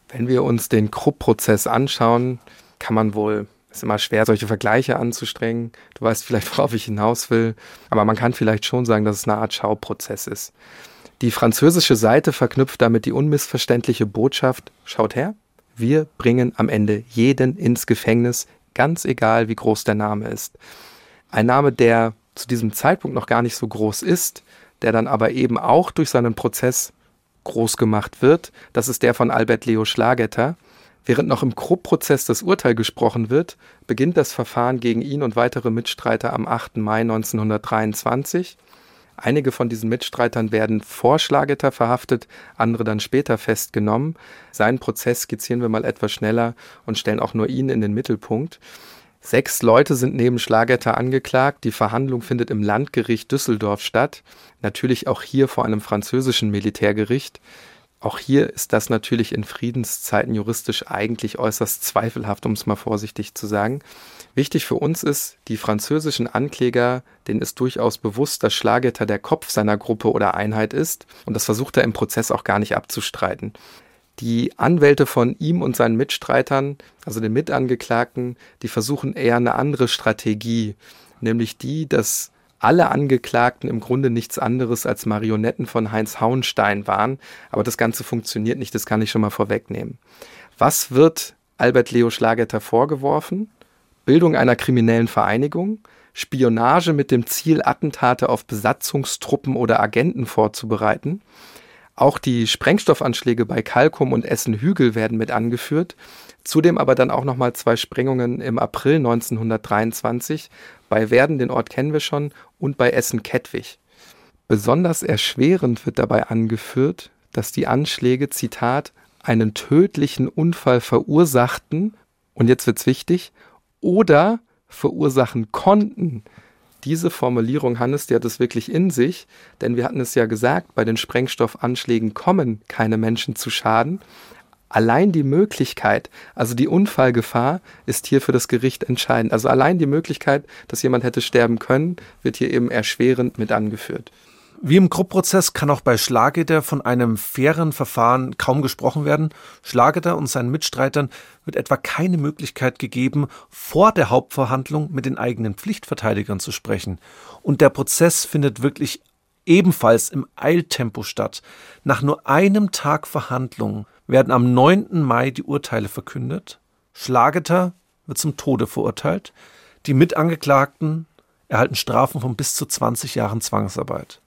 Wenn wir uns den Krupp-Prozess anschauen, kann man wohl ist immer schwer, solche Vergleiche anzustrengen. Du weißt vielleicht, worauf ich hinaus will. Aber man kann vielleicht schon sagen, dass es eine Art Schauprozess ist. Die französische Seite verknüpft damit die unmissverständliche Botschaft, schaut her, wir bringen am Ende jeden ins Gefängnis, ganz egal wie groß der Name ist. Ein Name, der zu diesem Zeitpunkt noch gar nicht so groß ist, der dann aber eben auch durch seinen Prozess groß gemacht wird, das ist der von Albert Leo Schlagetter. Während noch im Krupp-Prozess das Urteil gesprochen wird, beginnt das Verfahren gegen ihn und weitere Mitstreiter am 8. Mai 1923. Einige von diesen Mitstreitern werden vor Schlagetter verhaftet, andere dann später festgenommen. Seinen Prozess skizzieren wir mal etwas schneller und stellen auch nur ihn in den Mittelpunkt. Sechs Leute sind neben Schlagetter angeklagt. Die Verhandlung findet im Landgericht Düsseldorf statt. Natürlich auch hier vor einem französischen Militärgericht. Auch hier ist das natürlich in Friedenszeiten juristisch eigentlich äußerst zweifelhaft, um es mal vorsichtig zu sagen. Wichtig für uns ist, die französischen Ankläger, denen ist durchaus bewusst, dass Schlagetter der Kopf seiner Gruppe oder Einheit ist und das versucht er im Prozess auch gar nicht abzustreiten. Die Anwälte von ihm und seinen Mitstreitern, also den Mitangeklagten, die versuchen eher eine andere Strategie, nämlich die, dass alle Angeklagten im Grunde nichts anderes als Marionetten von Heinz Hauenstein waren. Aber das Ganze funktioniert nicht, das kann ich schon mal vorwegnehmen. Was wird Albert Leo Schlagetter vorgeworfen? Bildung einer kriminellen Vereinigung, Spionage mit dem Ziel, Attentate auf Besatzungstruppen oder Agenten vorzubereiten. Auch die Sprengstoffanschläge bei Kalkum und Essen-Hügel werden mit angeführt. Zudem aber dann auch nochmal zwei Sprengungen im April 1923 bei Werden, den Ort kennen wir schon, und bei Essen-Kettwig. Besonders erschwerend wird dabei angeführt, dass die Anschläge, Zitat, einen tödlichen Unfall verursachten, und jetzt wird's wichtig, oder verursachen konnten. Diese Formulierung, Hannes, die hat es wirklich in sich, denn wir hatten es ja gesagt, bei den Sprengstoffanschlägen kommen keine Menschen zu Schaden. Allein die Möglichkeit, also die Unfallgefahr, ist hier für das Gericht entscheidend. Also allein die Möglichkeit, dass jemand hätte sterben können, wird hier eben erschwerend mit angeführt. Wie im Krupp-Prozess kann auch bei Schlageter von einem fairen Verfahren kaum gesprochen werden. Schlageter und seinen Mitstreitern wird etwa keine Möglichkeit gegeben, vor der Hauptverhandlung mit den eigenen Pflichtverteidigern zu sprechen. Und der Prozess findet wirklich ebenfalls im Eiltempo statt. Nach nur einem Tag Verhandlung werden am 9. Mai die Urteile verkündet. Schlageter wird zum Tode verurteilt. Die Mitangeklagten erhalten Strafen von bis zu 20 Jahren Zwangsarbeit.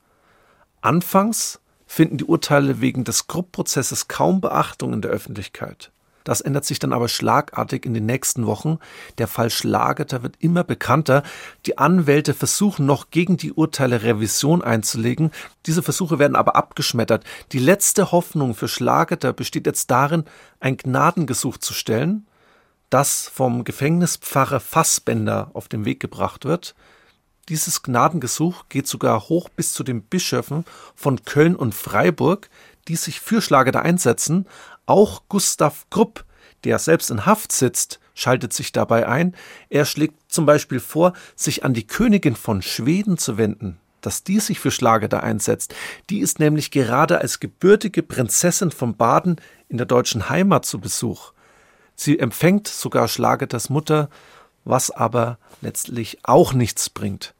Anfangs finden die Urteile wegen des Krupp-Prozesses kaum Beachtung in der Öffentlichkeit. Das ändert sich dann aber schlagartig in den nächsten Wochen. Der Fall Schlageter wird immer bekannter. Die Anwälte versuchen noch gegen die Urteile Revision einzulegen. Diese Versuche werden aber abgeschmettert. Die letzte Hoffnung für Schlageter besteht jetzt darin, ein Gnadengesuch zu stellen, das vom Gefängnispfarrer Fassbender auf den Weg gebracht wird. Dieses Gnadengesuch geht sogar hoch bis zu den Bischöfen von Köln und Freiburg, die sich für Schlageter einsetzen. Auch Gustav Grupp, der selbst in Haft sitzt, schaltet sich dabei ein. Er schlägt zum Beispiel vor, sich an die Königin von Schweden zu wenden, dass die sich für Schlageter einsetzt. Die ist nämlich gerade als gebürtige Prinzessin von Baden in der deutschen Heimat zu Besuch. Sie empfängt sogar Schlageters Mutter, was aber letztlich auch nichts bringt.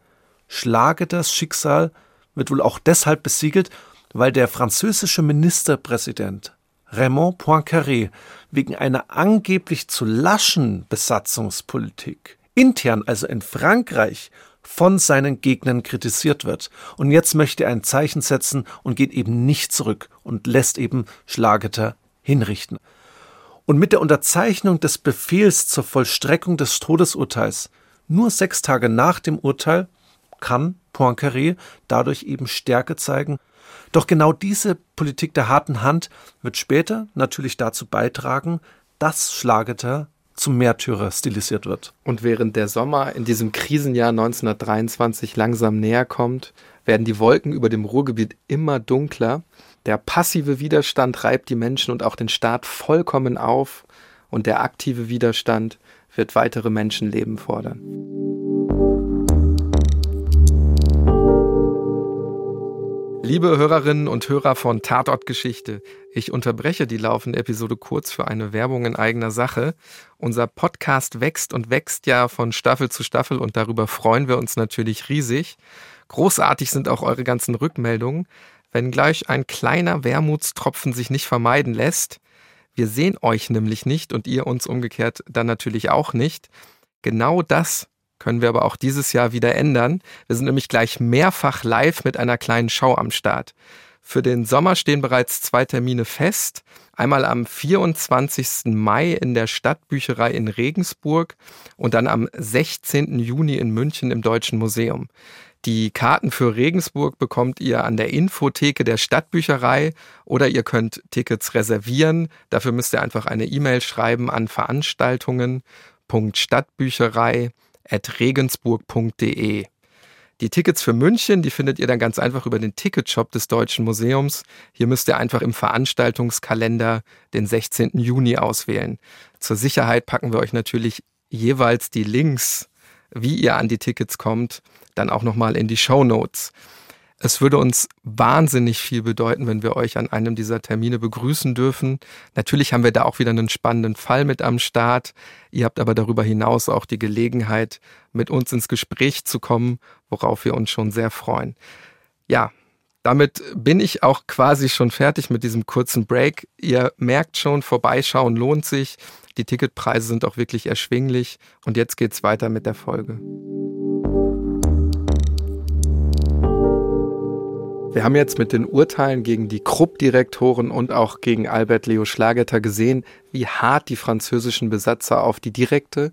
Schlageters Schicksal wird wohl auch deshalb besiegelt, weil der französische Ministerpräsident Raymond Poincaré wegen einer angeblich zu laschen Besatzungspolitik intern, also in Frankreich, von seinen Gegnern kritisiert wird. Und jetzt möchte er ein Zeichen setzen und geht eben nicht zurück und lässt eben Schlageter hinrichten. Und mit der Unterzeichnung des Befehls zur Vollstreckung des Todesurteils, nur sechs Tage nach dem Urteil, kann Poincaré dadurch eben Stärke zeigen. Doch genau diese Politik der harten Hand wird später natürlich dazu beitragen, dass Schlageter zum Märtyrer stilisiert wird. Und während der Sommer in diesem Krisenjahr 1923 langsam näher kommt, werden die Wolken über dem Ruhrgebiet immer dunkler. Der passive Widerstand reibt die Menschen und auch den Staat vollkommen auf und der aktive Widerstand wird weitere Menschenleben fordern. Liebe Hörerinnen und Hörer von Tatort Geschichte, ich unterbreche die laufende Episode kurz für eine Werbung in eigener Sache. Unser Podcast wächst und wächst ja von Staffel zu Staffel und darüber freuen wir uns natürlich riesig. Großartig sind auch eure ganzen Rückmeldungen, wenngleich ein kleiner Wermutstropfen sich nicht vermeiden lässt. Wir sehen euch nämlich nicht und ihr uns umgekehrt dann natürlich auch nicht. Genau das können wir aber auch dieses Jahr wieder ändern. Wir sind nämlich gleich mehrfach live mit einer kleinen Show am Start. Für den Sommer stehen bereits zwei Termine fest. Einmal am 24. Mai in der Stadtbücherei in Regensburg und dann am 16. Juni in München im Deutschen Museum. Die Karten für Regensburg bekommt ihr an der Infotheke der Stadtbücherei oder ihr könnt Tickets reservieren. Dafür müsst ihr einfach eine E-Mail schreiben an veranstaltungen.stadtbücherei regensburg.de. Die Tickets für München, die findet ihr dann ganz einfach über den Ticketshop des Deutschen Museums. Hier müsst ihr einfach im Veranstaltungskalender den 16. Juni auswählen. Zur Sicherheit packen wir euch natürlich jeweils die Links, wie ihr an die Tickets kommt, dann auch nochmal in die Show Notes. Es würde uns wahnsinnig viel bedeuten, wenn wir euch an einem dieser Termine begrüßen dürfen. Natürlich haben wir da auch wieder einen spannenden Fall mit am Start. Ihr habt aber darüber hinaus auch die Gelegenheit, mit uns ins Gespräch zu kommen, worauf wir uns schon sehr freuen. Ja, damit bin ich auch quasi schon fertig mit diesem kurzen Break. Ihr merkt schon, vorbeischauen lohnt sich. Die Ticketpreise sind auch wirklich erschwinglich. Und jetzt geht's weiter mit der Folge. Wir haben jetzt mit den Urteilen gegen die Krupp-Direktoren und auch gegen Albert Leo Schlageter gesehen, wie hart die französischen Besatzer auf die direkte,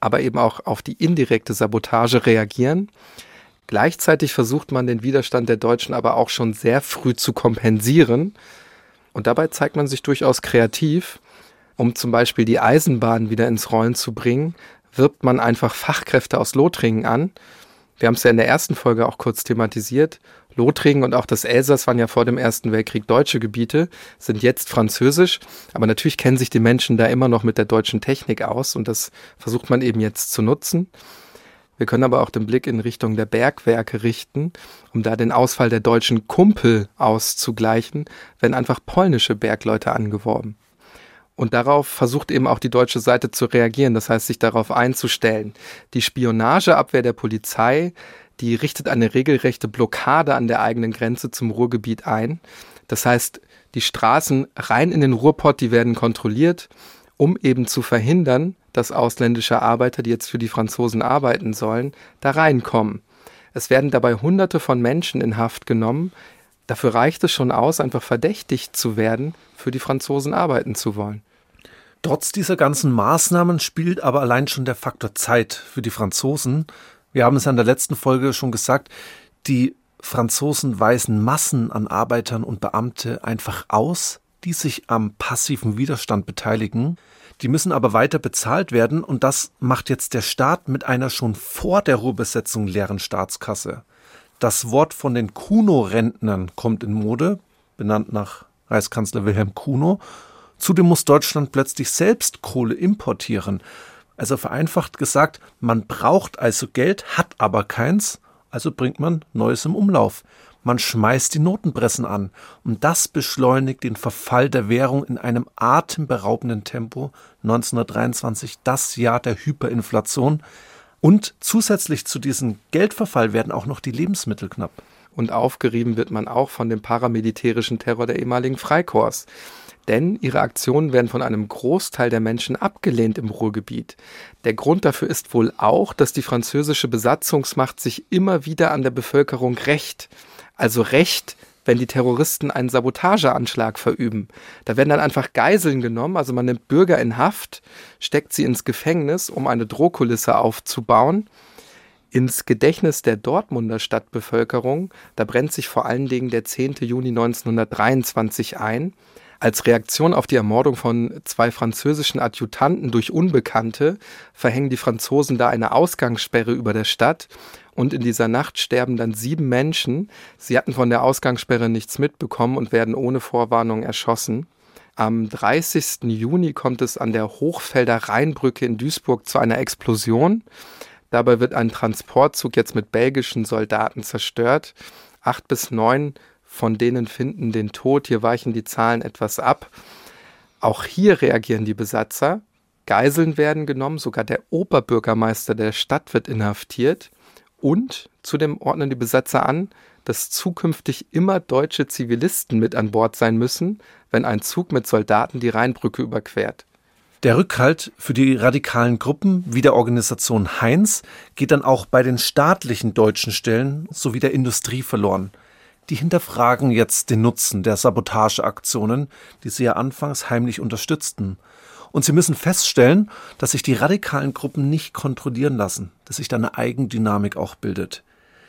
aber eben auch auf die indirekte Sabotage reagieren. Gleichzeitig versucht man den Widerstand der Deutschen aber auch schon sehr früh zu kompensieren. Und dabei zeigt man sich durchaus kreativ. Um zum Beispiel die Eisenbahn wieder ins Rollen zu bringen, wirbt man einfach Fachkräfte aus Lothringen an. Wir haben es ja in der ersten Folge auch kurz thematisiert. Lothringen und auch das Elsass waren ja vor dem Ersten Weltkrieg deutsche Gebiete, sind jetzt französisch, aber natürlich kennen sich die Menschen da immer noch mit der deutschen Technik aus und das versucht man eben jetzt zu nutzen. Wir können aber auch den Blick in Richtung der Bergwerke richten, um da den Ausfall der deutschen Kumpel auszugleichen, werden einfach polnische Bergleute angeworben. Und darauf versucht eben auch die deutsche Seite zu reagieren, das heißt sich darauf einzustellen. Die Spionageabwehr der Polizei, die richtet eine regelrechte Blockade an der eigenen Grenze zum Ruhrgebiet ein. Das heißt, die Straßen rein in den Ruhrpott, die werden kontrolliert, um eben zu verhindern, dass ausländische Arbeiter, die jetzt für die Franzosen arbeiten sollen, da reinkommen. Es werden dabei Hunderte von Menschen in Haft genommen. Dafür reicht es schon aus, einfach verdächtigt zu werden, für die Franzosen arbeiten zu wollen. Trotz dieser ganzen Maßnahmen spielt aber allein schon der Faktor Zeit für die Franzosen. Wir haben es ja in der letzten Folge schon gesagt, die Franzosen weisen Massen an Arbeitern und Beamte einfach aus, die sich am passiven Widerstand beteiligen. Die müssen aber weiter bezahlt werden und das macht jetzt der Staat mit einer schon vor der Ruhrbesetzung leeren Staatskasse. Das Wort von den Kuno-Rentnern kommt in Mode, benannt nach Reichskanzler Wilhelm Kuno, Zudem muss Deutschland plötzlich selbst Kohle importieren. Also vereinfacht gesagt, man braucht also Geld, hat aber keins, also bringt man Neues im Umlauf. Man schmeißt die Notenpressen an. Und das beschleunigt den Verfall der Währung in einem atemberaubenden Tempo. 1923 das Jahr der Hyperinflation. Und zusätzlich zu diesem Geldverfall werden auch noch die Lebensmittel knapp. Und aufgerieben wird man auch von dem paramilitärischen Terror der ehemaligen Freikorps denn ihre Aktionen werden von einem Großteil der Menschen abgelehnt im Ruhrgebiet. Der Grund dafür ist wohl auch, dass die französische Besatzungsmacht sich immer wieder an der Bevölkerung rächt. Also Recht, wenn die Terroristen einen Sabotageanschlag verüben. Da werden dann einfach Geiseln genommen, also man nimmt Bürger in Haft, steckt sie ins Gefängnis, um eine Drohkulisse aufzubauen. Ins Gedächtnis der Dortmunder Stadtbevölkerung, da brennt sich vor allen Dingen der 10. Juni 1923 ein. Als Reaktion auf die Ermordung von zwei französischen Adjutanten durch Unbekannte verhängen die Franzosen da eine Ausgangssperre über der Stadt und in dieser Nacht sterben dann sieben Menschen. Sie hatten von der Ausgangssperre nichts mitbekommen und werden ohne Vorwarnung erschossen. Am 30. Juni kommt es an der Hochfelder Rheinbrücke in Duisburg zu einer Explosion. Dabei wird ein Transportzug jetzt mit belgischen Soldaten zerstört. Acht bis neun von denen finden den Tod. Hier weichen die Zahlen etwas ab. Auch hier reagieren die Besatzer. Geiseln werden genommen, sogar der Oberbürgermeister der Stadt wird inhaftiert. Und zudem ordnen die Besatzer an, dass zukünftig immer deutsche Zivilisten mit an Bord sein müssen, wenn ein Zug mit Soldaten die Rheinbrücke überquert. Der Rückhalt für die radikalen Gruppen wie der Organisation Heinz geht dann auch bei den staatlichen deutschen Stellen sowie der Industrie verloren die hinterfragen jetzt den Nutzen der Sabotageaktionen, die sie ja anfangs heimlich unterstützten. Und sie müssen feststellen, dass sich die radikalen Gruppen nicht kontrollieren lassen, dass sich da eine Eigendynamik auch bildet.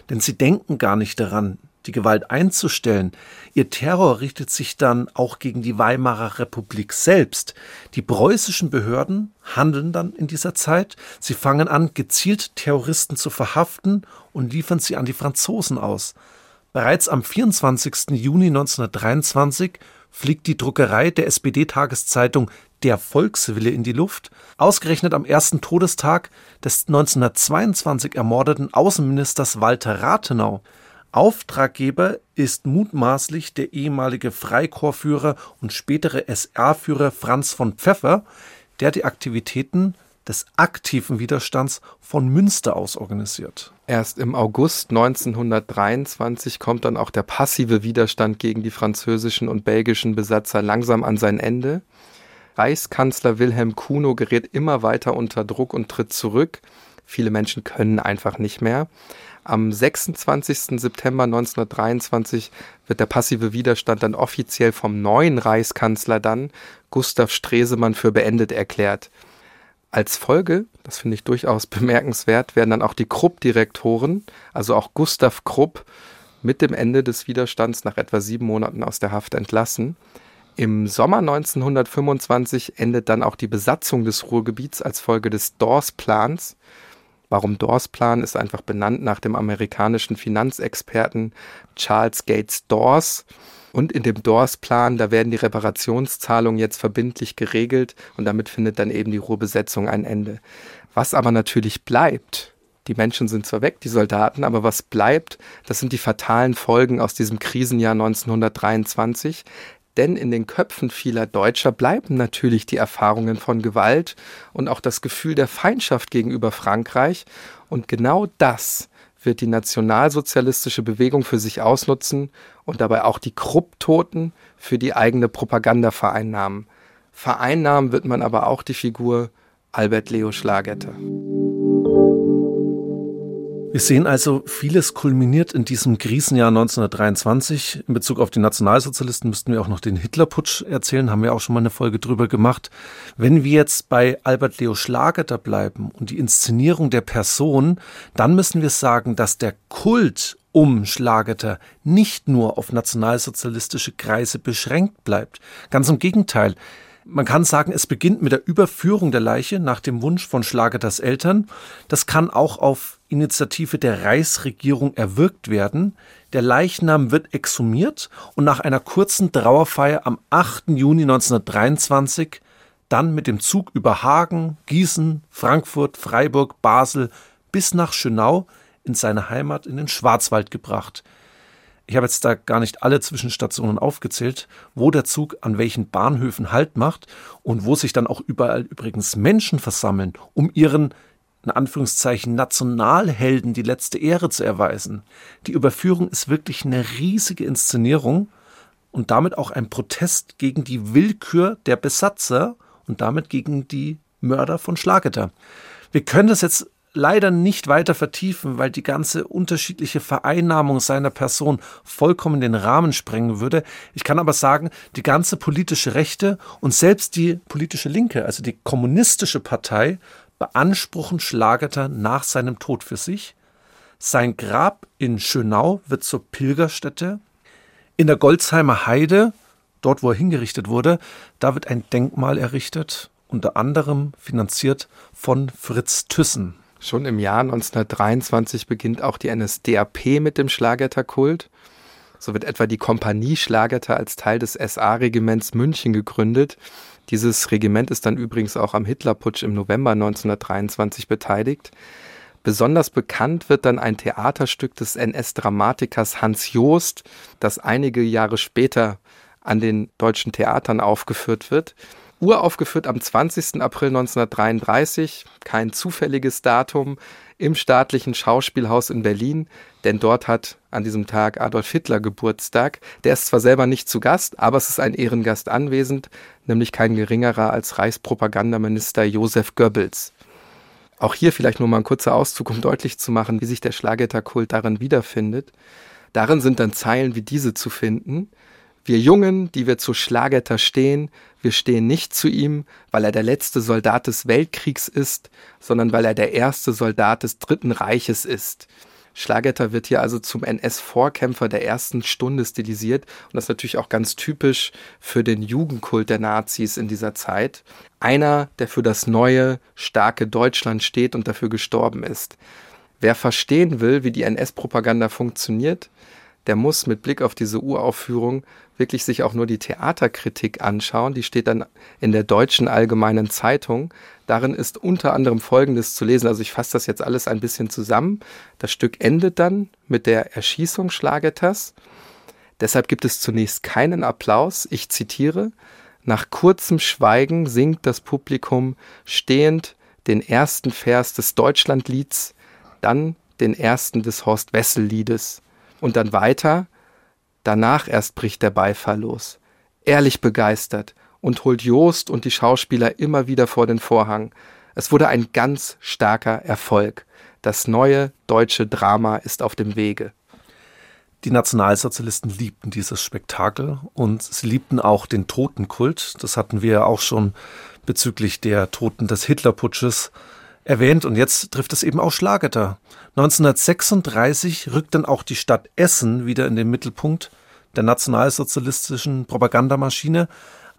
Denn sie denken gar nicht daran, die Gewalt einzustellen. Ihr Terror richtet sich dann auch gegen die Weimarer Republik selbst. Die preußischen Behörden handeln dann in dieser Zeit. Sie fangen an, gezielt Terroristen zu verhaften und liefern sie an die Franzosen aus. Bereits am 24. Juni 1923 fliegt die Druckerei der SPD-Tageszeitung Der Volkswille in die Luft. Ausgerechnet am ersten Todestag des 1922 ermordeten Außenministers Walter Rathenau. Auftraggeber ist mutmaßlich der ehemalige Freikorpsführer und spätere SR-Führer Franz von Pfeffer, der die Aktivitäten des aktiven Widerstands von Münster aus organisiert. Erst im August 1923 kommt dann auch der passive Widerstand gegen die französischen und belgischen Besatzer langsam an sein Ende. Reichskanzler Wilhelm Kuno gerät immer weiter unter Druck und tritt zurück. Viele Menschen können einfach nicht mehr. Am 26. September 1923 wird der passive Widerstand dann offiziell vom neuen Reichskanzler dann, Gustav Stresemann, für beendet erklärt. Als Folge, das finde ich durchaus bemerkenswert, werden dann auch die Krupp-Direktoren, also auch Gustav Krupp, mit dem Ende des Widerstands nach etwa sieben Monaten aus der Haft entlassen. Im Sommer 1925 endet dann auch die Besatzung des Ruhrgebiets als Folge des Dawes-Plans. Warum Dawes-Plan ist einfach benannt nach dem amerikanischen Finanzexperten Charles Gates Dawes. Und in dem Dawes-Plan, da werden die Reparationszahlungen jetzt verbindlich geregelt und damit findet dann eben die Ruhrbesetzung ein Ende. Was aber natürlich bleibt, die Menschen sind zwar weg, die Soldaten, aber was bleibt, das sind die fatalen Folgen aus diesem Krisenjahr 1923. Denn in den Köpfen vieler Deutscher bleiben natürlich die Erfahrungen von Gewalt und auch das Gefühl der Feindschaft gegenüber Frankreich. Und genau das wird die nationalsozialistische Bewegung für sich ausnutzen und dabei auch die Krupptoten für die eigene Propaganda vereinnahmen. Vereinnahmen wird man aber auch die Figur Albert Leo Schlagetter. Wir sehen also, vieles kulminiert in diesem Krisenjahr 1923. In Bezug auf die Nationalsozialisten müssten wir auch noch den Hitlerputsch erzählen, haben wir auch schon mal eine Folge drüber gemacht. Wenn wir jetzt bei Albert Leo Schlageter bleiben und die Inszenierung der Person, dann müssen wir sagen, dass der Kult um Schlageter nicht nur auf nationalsozialistische Kreise beschränkt bleibt. Ganz im Gegenteil. Man kann sagen, es beginnt mit der Überführung der Leiche nach dem Wunsch von Schlageters Eltern. Das kann auch auf Initiative der Reichsregierung erwirkt werden. Der Leichnam wird exhumiert und nach einer kurzen Trauerfeier am 8. Juni 1923 dann mit dem Zug über Hagen, Gießen, Frankfurt, Freiburg, Basel bis nach Schönau in seine Heimat in den Schwarzwald gebracht. Ich habe jetzt da gar nicht alle Zwischenstationen aufgezählt, wo der Zug an welchen Bahnhöfen Halt macht und wo sich dann auch überall übrigens Menschen versammeln, um ihren in Anführungszeichen Nationalhelden die letzte Ehre zu erweisen. Die Überführung ist wirklich eine riesige Inszenierung und damit auch ein Protest gegen die Willkür der Besatzer und damit gegen die Mörder von Schlageter. Wir können das jetzt leider nicht weiter vertiefen, weil die ganze unterschiedliche Vereinnahmung seiner Person vollkommen den Rahmen sprengen würde. Ich kann aber sagen, die ganze politische Rechte und selbst die politische Linke, also die kommunistische Partei, beanspruchen Schlageter nach seinem Tod für sich. Sein Grab in Schönau wird zur Pilgerstätte. In der Golzheimer Heide, dort wo er hingerichtet wurde, da wird ein Denkmal errichtet, unter anderem finanziert von Fritz Thyssen. Schon im Jahr 1923 beginnt auch die NSDAP mit dem Schlagerterkult. So wird etwa die Kompanie Schlagerter als Teil des SA-Regiments München gegründet. Dieses Regiment ist dann übrigens auch am Hitlerputsch im November 1923 beteiligt. Besonders bekannt wird dann ein Theaterstück des NS-Dramatikers Hans Joost, das einige Jahre später an den deutschen Theatern aufgeführt wird. Uraufgeführt am 20. April 1933, kein zufälliges Datum, im staatlichen Schauspielhaus in Berlin, denn dort hat an diesem Tag Adolf Hitler Geburtstag. Der ist zwar selber nicht zu Gast, aber es ist ein Ehrengast anwesend, nämlich kein geringerer als Reichspropagandaminister Josef Goebbels. Auch hier vielleicht nur mal ein kurzer Auszug, um deutlich zu machen, wie sich der Schlagetterkult darin wiederfindet. Darin sind dann Zeilen wie diese zu finden. Wir Jungen, die wir zu Schlagetter stehen, wir stehen nicht zu ihm, weil er der letzte Soldat des Weltkriegs ist, sondern weil er der erste Soldat des Dritten Reiches ist. Schlagetter wird hier also zum NS-Vorkämpfer der ersten Stunde stilisiert und das ist natürlich auch ganz typisch für den Jugendkult der Nazis in dieser Zeit. Einer, der für das neue, starke Deutschland steht und dafür gestorben ist. Wer verstehen will, wie die NS-Propaganda funktioniert, der muss mit Blick auf diese Uraufführung wirklich sich auch nur die Theaterkritik anschauen. Die steht dann in der Deutschen Allgemeinen Zeitung. Darin ist unter anderem Folgendes zu lesen. Also ich fasse das jetzt alles ein bisschen zusammen. Das Stück endet dann mit der Erschießung Schlageters. Deshalb gibt es zunächst keinen Applaus. Ich zitiere. Nach kurzem Schweigen singt das Publikum stehend den ersten Vers des Deutschlandlieds, dann den ersten des Horst Wessel Liedes und dann weiter. Danach erst bricht der Beifall los. Ehrlich begeistert und holt Joost und die Schauspieler immer wieder vor den Vorhang. Es wurde ein ganz starker Erfolg. Das neue deutsche Drama ist auf dem Wege. Die Nationalsozialisten liebten dieses Spektakel und sie liebten auch den Totenkult. Das hatten wir ja auch schon bezüglich der Toten des Hitlerputsches erwähnt und jetzt trifft es eben auch Schlageter. 1936 rückt dann auch die Stadt Essen wieder in den Mittelpunkt der nationalsozialistischen Propagandamaschine.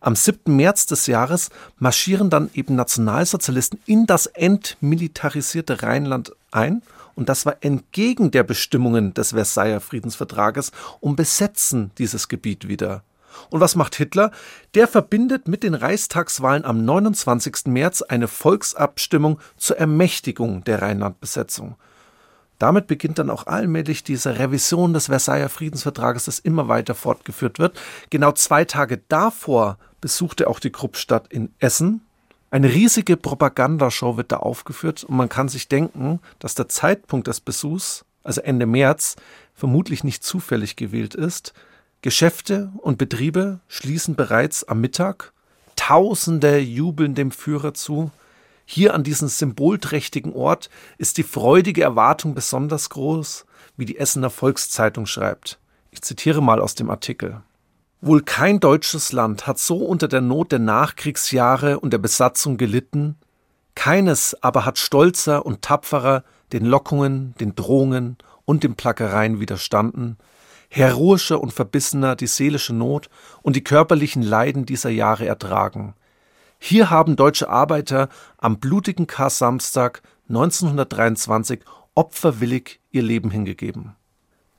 Am 7. März des Jahres marschieren dann eben Nationalsozialisten in das entmilitarisierte Rheinland ein und das war entgegen der Bestimmungen des Versailler Friedensvertrages und besetzen dieses Gebiet wieder. Und was macht Hitler? Der verbindet mit den Reichstagswahlen am 29. März eine Volksabstimmung zur Ermächtigung der Rheinlandbesetzung. Damit beginnt dann auch allmählich diese Revision des Versailler Friedensvertrages, das immer weiter fortgeführt wird. Genau zwei Tage davor besuchte auch die Kruppstadt in Essen. Eine riesige Propagandashow wird da aufgeführt und man kann sich denken, dass der Zeitpunkt des Besuchs, also Ende März, vermutlich nicht zufällig gewählt ist. Geschäfte und Betriebe schließen bereits am Mittag. Tausende jubeln dem Führer zu. Hier an diesem symbolträchtigen Ort ist die freudige Erwartung besonders groß, wie die Essener Volkszeitung schreibt. Ich zitiere mal aus dem Artikel. Wohl kein deutsches Land hat so unter der Not der Nachkriegsjahre und der Besatzung gelitten, keines aber hat stolzer und tapferer den Lockungen, den Drohungen und den Plackereien widerstanden, heroischer und verbissener die seelische Not und die körperlichen Leiden dieser Jahre ertragen. Hier haben deutsche Arbeiter am blutigen Kar-Samstag 1923 opferwillig ihr Leben hingegeben.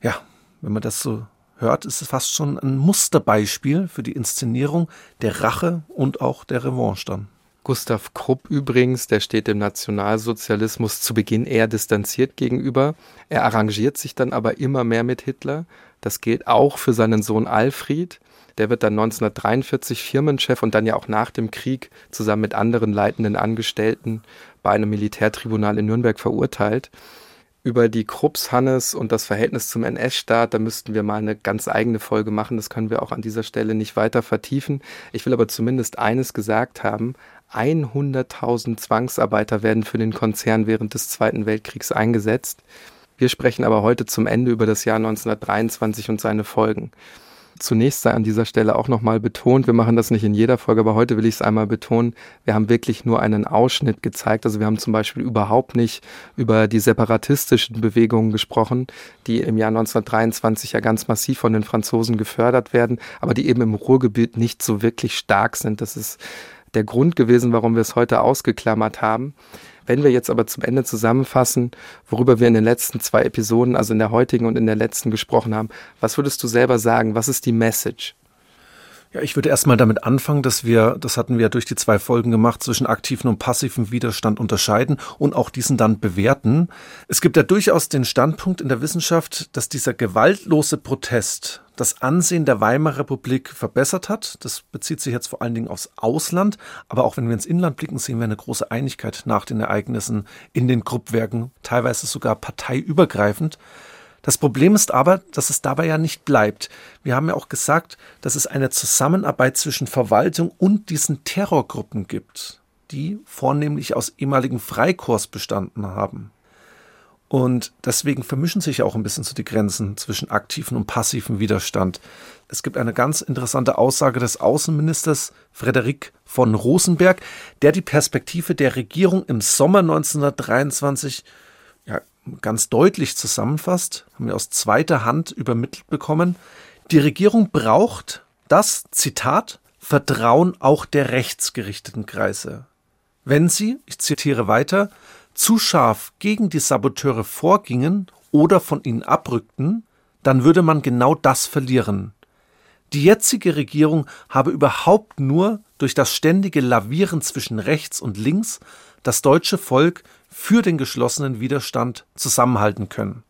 Ja, wenn man das so hört, ist es fast schon ein Musterbeispiel für die Inszenierung der Rache und auch der Revanche dann. Gustav Krupp übrigens, der steht dem Nationalsozialismus zu Beginn eher distanziert gegenüber. Er arrangiert sich dann aber immer mehr mit Hitler. Das gilt auch für seinen Sohn Alfred. Der wird dann 1943 Firmenchef und dann ja auch nach dem Krieg zusammen mit anderen leitenden Angestellten bei einem Militärtribunal in Nürnberg verurteilt über die Krupps, Hannes und das Verhältnis zum NS-Staat, da müssten wir mal eine ganz eigene Folge machen. Das können wir auch an dieser Stelle nicht weiter vertiefen. Ich will aber zumindest eines gesagt haben. 100.000 Zwangsarbeiter werden für den Konzern während des Zweiten Weltkriegs eingesetzt. Wir sprechen aber heute zum Ende über das Jahr 1923 und seine Folgen zunächst sei an dieser Stelle auch nochmal betont, wir machen das nicht in jeder Folge, aber heute will ich es einmal betonen, wir haben wirklich nur einen Ausschnitt gezeigt. Also wir haben zum Beispiel überhaupt nicht über die separatistischen Bewegungen gesprochen, die im Jahr 1923 ja ganz massiv von den Franzosen gefördert werden, aber die eben im Ruhrgebiet nicht so wirklich stark sind. Das ist der Grund gewesen, warum wir es heute ausgeklammert haben. Wenn wir jetzt aber zum Ende zusammenfassen, worüber wir in den letzten zwei Episoden, also in der heutigen und in der letzten gesprochen haben, was würdest du selber sagen? Was ist die Message? Ja, ich würde erstmal damit anfangen, dass wir, das hatten wir durch die zwei Folgen gemacht, zwischen aktiven und passiven Widerstand unterscheiden und auch diesen dann bewerten. Es gibt ja durchaus den Standpunkt in der Wissenschaft, dass dieser gewaltlose Protest das Ansehen der Weimarer Republik verbessert hat. Das bezieht sich jetzt vor allen Dingen aufs Ausland. Aber auch wenn wir ins Inland blicken, sehen wir eine große Einigkeit nach den Ereignissen in den Gruppwerken, teilweise sogar parteiübergreifend. Das Problem ist aber, dass es dabei ja nicht bleibt. Wir haben ja auch gesagt, dass es eine Zusammenarbeit zwischen Verwaltung und diesen Terrorgruppen gibt, die vornehmlich aus ehemaligen Freikorps bestanden haben. Und deswegen vermischen sich auch ein bisschen so die Grenzen zwischen aktiven und passiven Widerstand. Es gibt eine ganz interessante Aussage des Außenministers Frederik von Rosenberg, der die Perspektive der Regierung im Sommer 1923 ja, ganz deutlich zusammenfasst, haben wir aus zweiter Hand übermittelt bekommen. Die Regierung braucht das, Zitat, Vertrauen auch der rechtsgerichteten Kreise. Wenn sie, ich zitiere weiter, zu scharf gegen die Saboteure vorgingen oder von ihnen abrückten, dann würde man genau das verlieren. Die jetzige Regierung habe überhaupt nur durch das ständige Lavieren zwischen rechts und links das deutsche Volk für den geschlossenen Widerstand zusammenhalten können.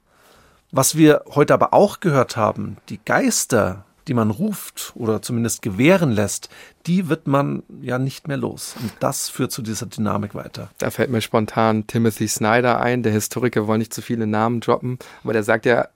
Was wir heute aber auch gehört haben, die Geister, die man ruft oder zumindest gewähren lässt, die wird man ja nicht mehr los. Und das führt zu dieser Dynamik weiter. Da fällt mir spontan Timothy Snyder ein, der Historiker wollen nicht zu viele Namen droppen, aber der sagt ja,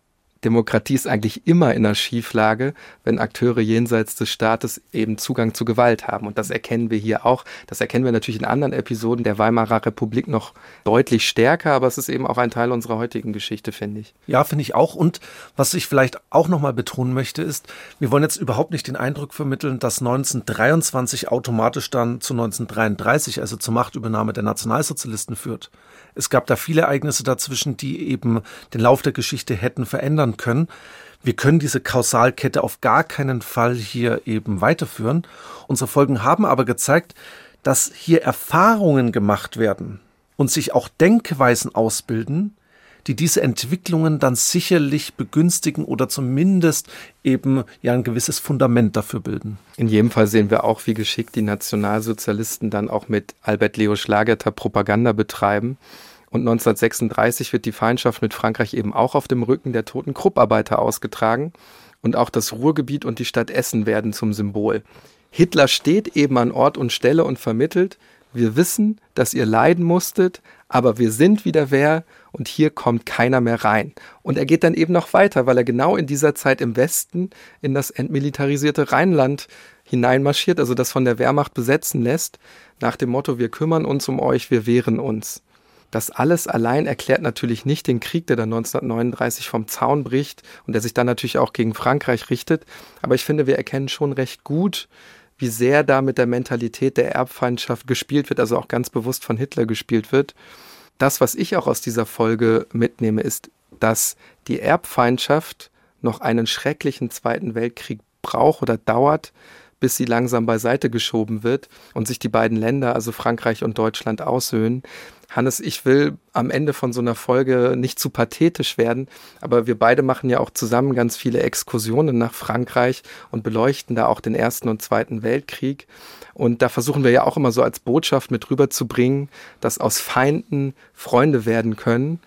Demokratie ist eigentlich immer in einer Schieflage, wenn Akteure jenseits des Staates eben Zugang zu Gewalt haben. Und das erkennen wir hier auch. Das erkennen wir natürlich in anderen Episoden der Weimarer Republik noch deutlich stärker, aber es ist eben auch ein Teil unserer heutigen Geschichte, finde ich. Ja, finde ich auch. Und was ich vielleicht auch nochmal betonen möchte, ist, wir wollen jetzt überhaupt nicht den Eindruck vermitteln, dass 1923 automatisch dann zu 1933, also zur Machtübernahme der Nationalsozialisten führt. Es gab da viele Ereignisse dazwischen, die eben den Lauf der Geschichte hätten verändern können. Wir können diese Kausalkette auf gar keinen Fall hier eben weiterführen. Unsere Folgen haben aber gezeigt, dass hier Erfahrungen gemacht werden und sich auch Denkweisen ausbilden, die diese Entwicklungen dann sicherlich begünstigen oder zumindest eben ja ein gewisses Fundament dafür bilden. In jedem Fall sehen wir auch, wie geschickt die Nationalsozialisten dann auch mit Albert Leo Schlageter Propaganda betreiben. Und 1936 wird die Feindschaft mit Frankreich eben auch auf dem Rücken der toten Krupparbeiter ausgetragen. Und auch das Ruhrgebiet und die Stadt Essen werden zum Symbol. Hitler steht eben an Ort und Stelle und vermittelt, wir wissen, dass ihr leiden musstet, aber wir sind wieder wer und hier kommt keiner mehr rein. Und er geht dann eben noch weiter, weil er genau in dieser Zeit im Westen in das entmilitarisierte Rheinland hineinmarschiert, also das von der Wehrmacht besetzen lässt, nach dem Motto, wir kümmern uns um euch, wir wehren uns. Das alles allein erklärt natürlich nicht den Krieg, der dann 1939 vom Zaun bricht und der sich dann natürlich auch gegen Frankreich richtet. Aber ich finde, wir erkennen schon recht gut, wie sehr da mit der Mentalität der Erbfeindschaft gespielt wird, also auch ganz bewusst von Hitler gespielt wird. Das, was ich auch aus dieser Folge mitnehme, ist, dass die Erbfeindschaft noch einen schrecklichen Zweiten Weltkrieg braucht oder dauert, bis sie langsam beiseite geschoben wird und sich die beiden Länder, also Frankreich und Deutschland, aussöhnen. Hannes, ich will am Ende von so einer Folge nicht zu pathetisch werden, aber wir beide machen ja auch zusammen ganz viele Exkursionen nach Frankreich und beleuchten da auch den Ersten und Zweiten Weltkrieg. Und da versuchen wir ja auch immer so als Botschaft mit rüberzubringen, dass aus Feinden Freunde werden können.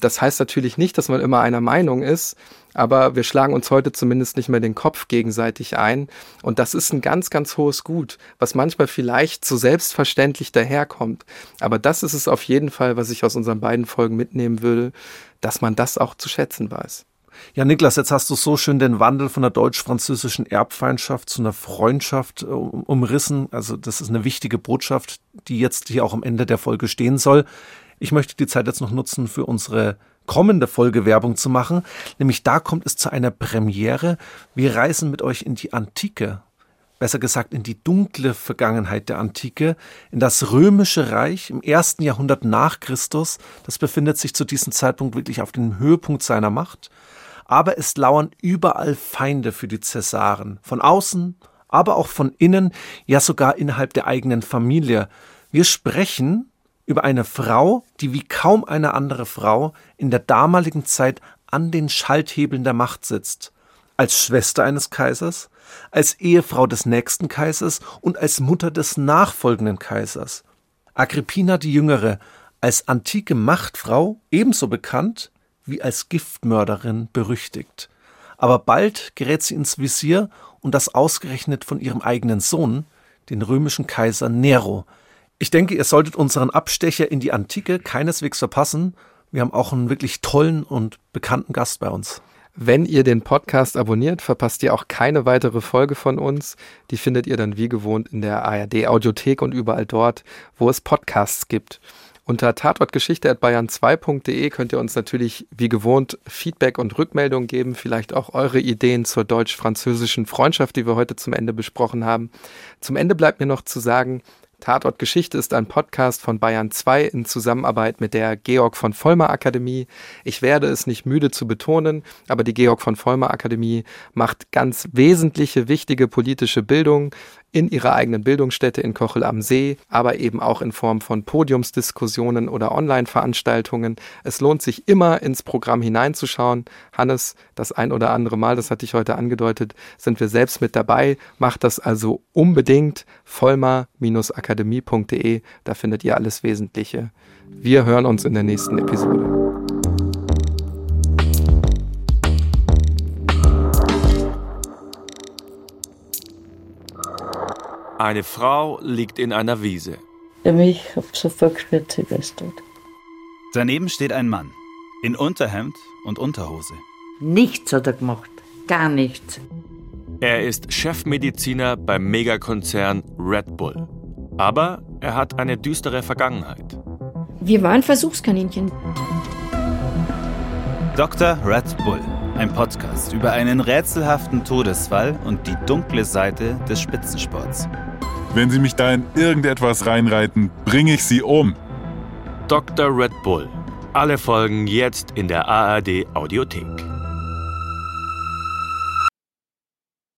Das heißt natürlich nicht, dass man immer einer Meinung ist, aber wir schlagen uns heute zumindest nicht mehr den Kopf gegenseitig ein. Und das ist ein ganz, ganz hohes Gut, was manchmal vielleicht zu selbstverständlich daherkommt. Aber das ist es auf jeden Fall, was ich aus unseren beiden Folgen mitnehmen würde, dass man das auch zu schätzen weiß. Ja, Niklas, jetzt hast du so schön den Wandel von der deutsch-französischen Erbfeindschaft zu einer Freundschaft äh, umrissen. Also das ist eine wichtige Botschaft, die jetzt hier auch am Ende der Folge stehen soll. Ich möchte die Zeit jetzt noch nutzen für unsere kommende Folge Werbung zu machen. Nämlich da kommt es zu einer Premiere. Wir reisen mit euch in die Antike. Besser gesagt in die dunkle Vergangenheit der Antike, in das römische Reich im ersten Jahrhundert nach Christus. Das befindet sich zu diesem Zeitpunkt wirklich auf dem Höhepunkt seiner Macht. Aber es lauern überall Feinde für die Cäsaren. Von außen, aber auch von innen, ja sogar innerhalb der eigenen Familie. Wir sprechen über eine Frau, die wie kaum eine andere Frau in der damaligen Zeit an den Schalthebeln der Macht sitzt. Als Schwester eines Kaisers, als Ehefrau des nächsten Kaisers und als Mutter des nachfolgenden Kaisers. Agrippina die Jüngere, als antike Machtfrau ebenso bekannt wie als Giftmörderin berüchtigt. Aber bald gerät sie ins Visier und das ausgerechnet von ihrem eigenen Sohn, den römischen Kaiser Nero, ich denke, ihr solltet unseren Abstecher in die Antike keineswegs verpassen. Wir haben auch einen wirklich tollen und bekannten Gast bei uns. Wenn ihr den Podcast abonniert, verpasst ihr auch keine weitere Folge von uns. Die findet ihr dann wie gewohnt in der ARD Audiothek und überall dort, wo es Podcasts gibt. Unter tatortgeschichte.bayern2.de könnt ihr uns natürlich wie gewohnt Feedback und Rückmeldung geben, vielleicht auch eure Ideen zur deutsch-französischen Freundschaft, die wir heute zum Ende besprochen haben. Zum Ende bleibt mir noch zu sagen, Tatort Geschichte ist ein Podcast von Bayern 2 in Zusammenarbeit mit der Georg von Vollmer Akademie. Ich werde es nicht müde zu betonen, aber die Georg von Vollmer Akademie macht ganz wesentliche, wichtige politische Bildung in ihrer eigenen Bildungsstätte in Kochel am See, aber eben auch in Form von Podiumsdiskussionen oder Online-Veranstaltungen. Es lohnt sich immer ins Programm hineinzuschauen. Hannes, das ein oder andere Mal, das hatte ich heute angedeutet, sind wir selbst mit dabei. Macht das also unbedingt. Vollmer-akademie.de, da findet ihr alles Wesentliche. Wir hören uns in der nächsten Episode. Eine Frau liegt in einer Wiese. Ich habe sofort gespürt, sie ist tot. Daneben steht ein Mann in Unterhemd und Unterhose. Nichts hat er gemacht. Gar nichts. Er ist Chefmediziner beim Megakonzern Red Bull. Aber er hat eine düstere Vergangenheit. Wir waren Versuchskaninchen. Dr. Red Bull, ein Podcast über einen rätselhaften Todesfall und die dunkle Seite des Spitzensports. Wenn Sie mich da in irgendetwas reinreiten, bringe ich Sie um. Dr. Red Bull. Alle Folgen jetzt in der ARD Audiothek.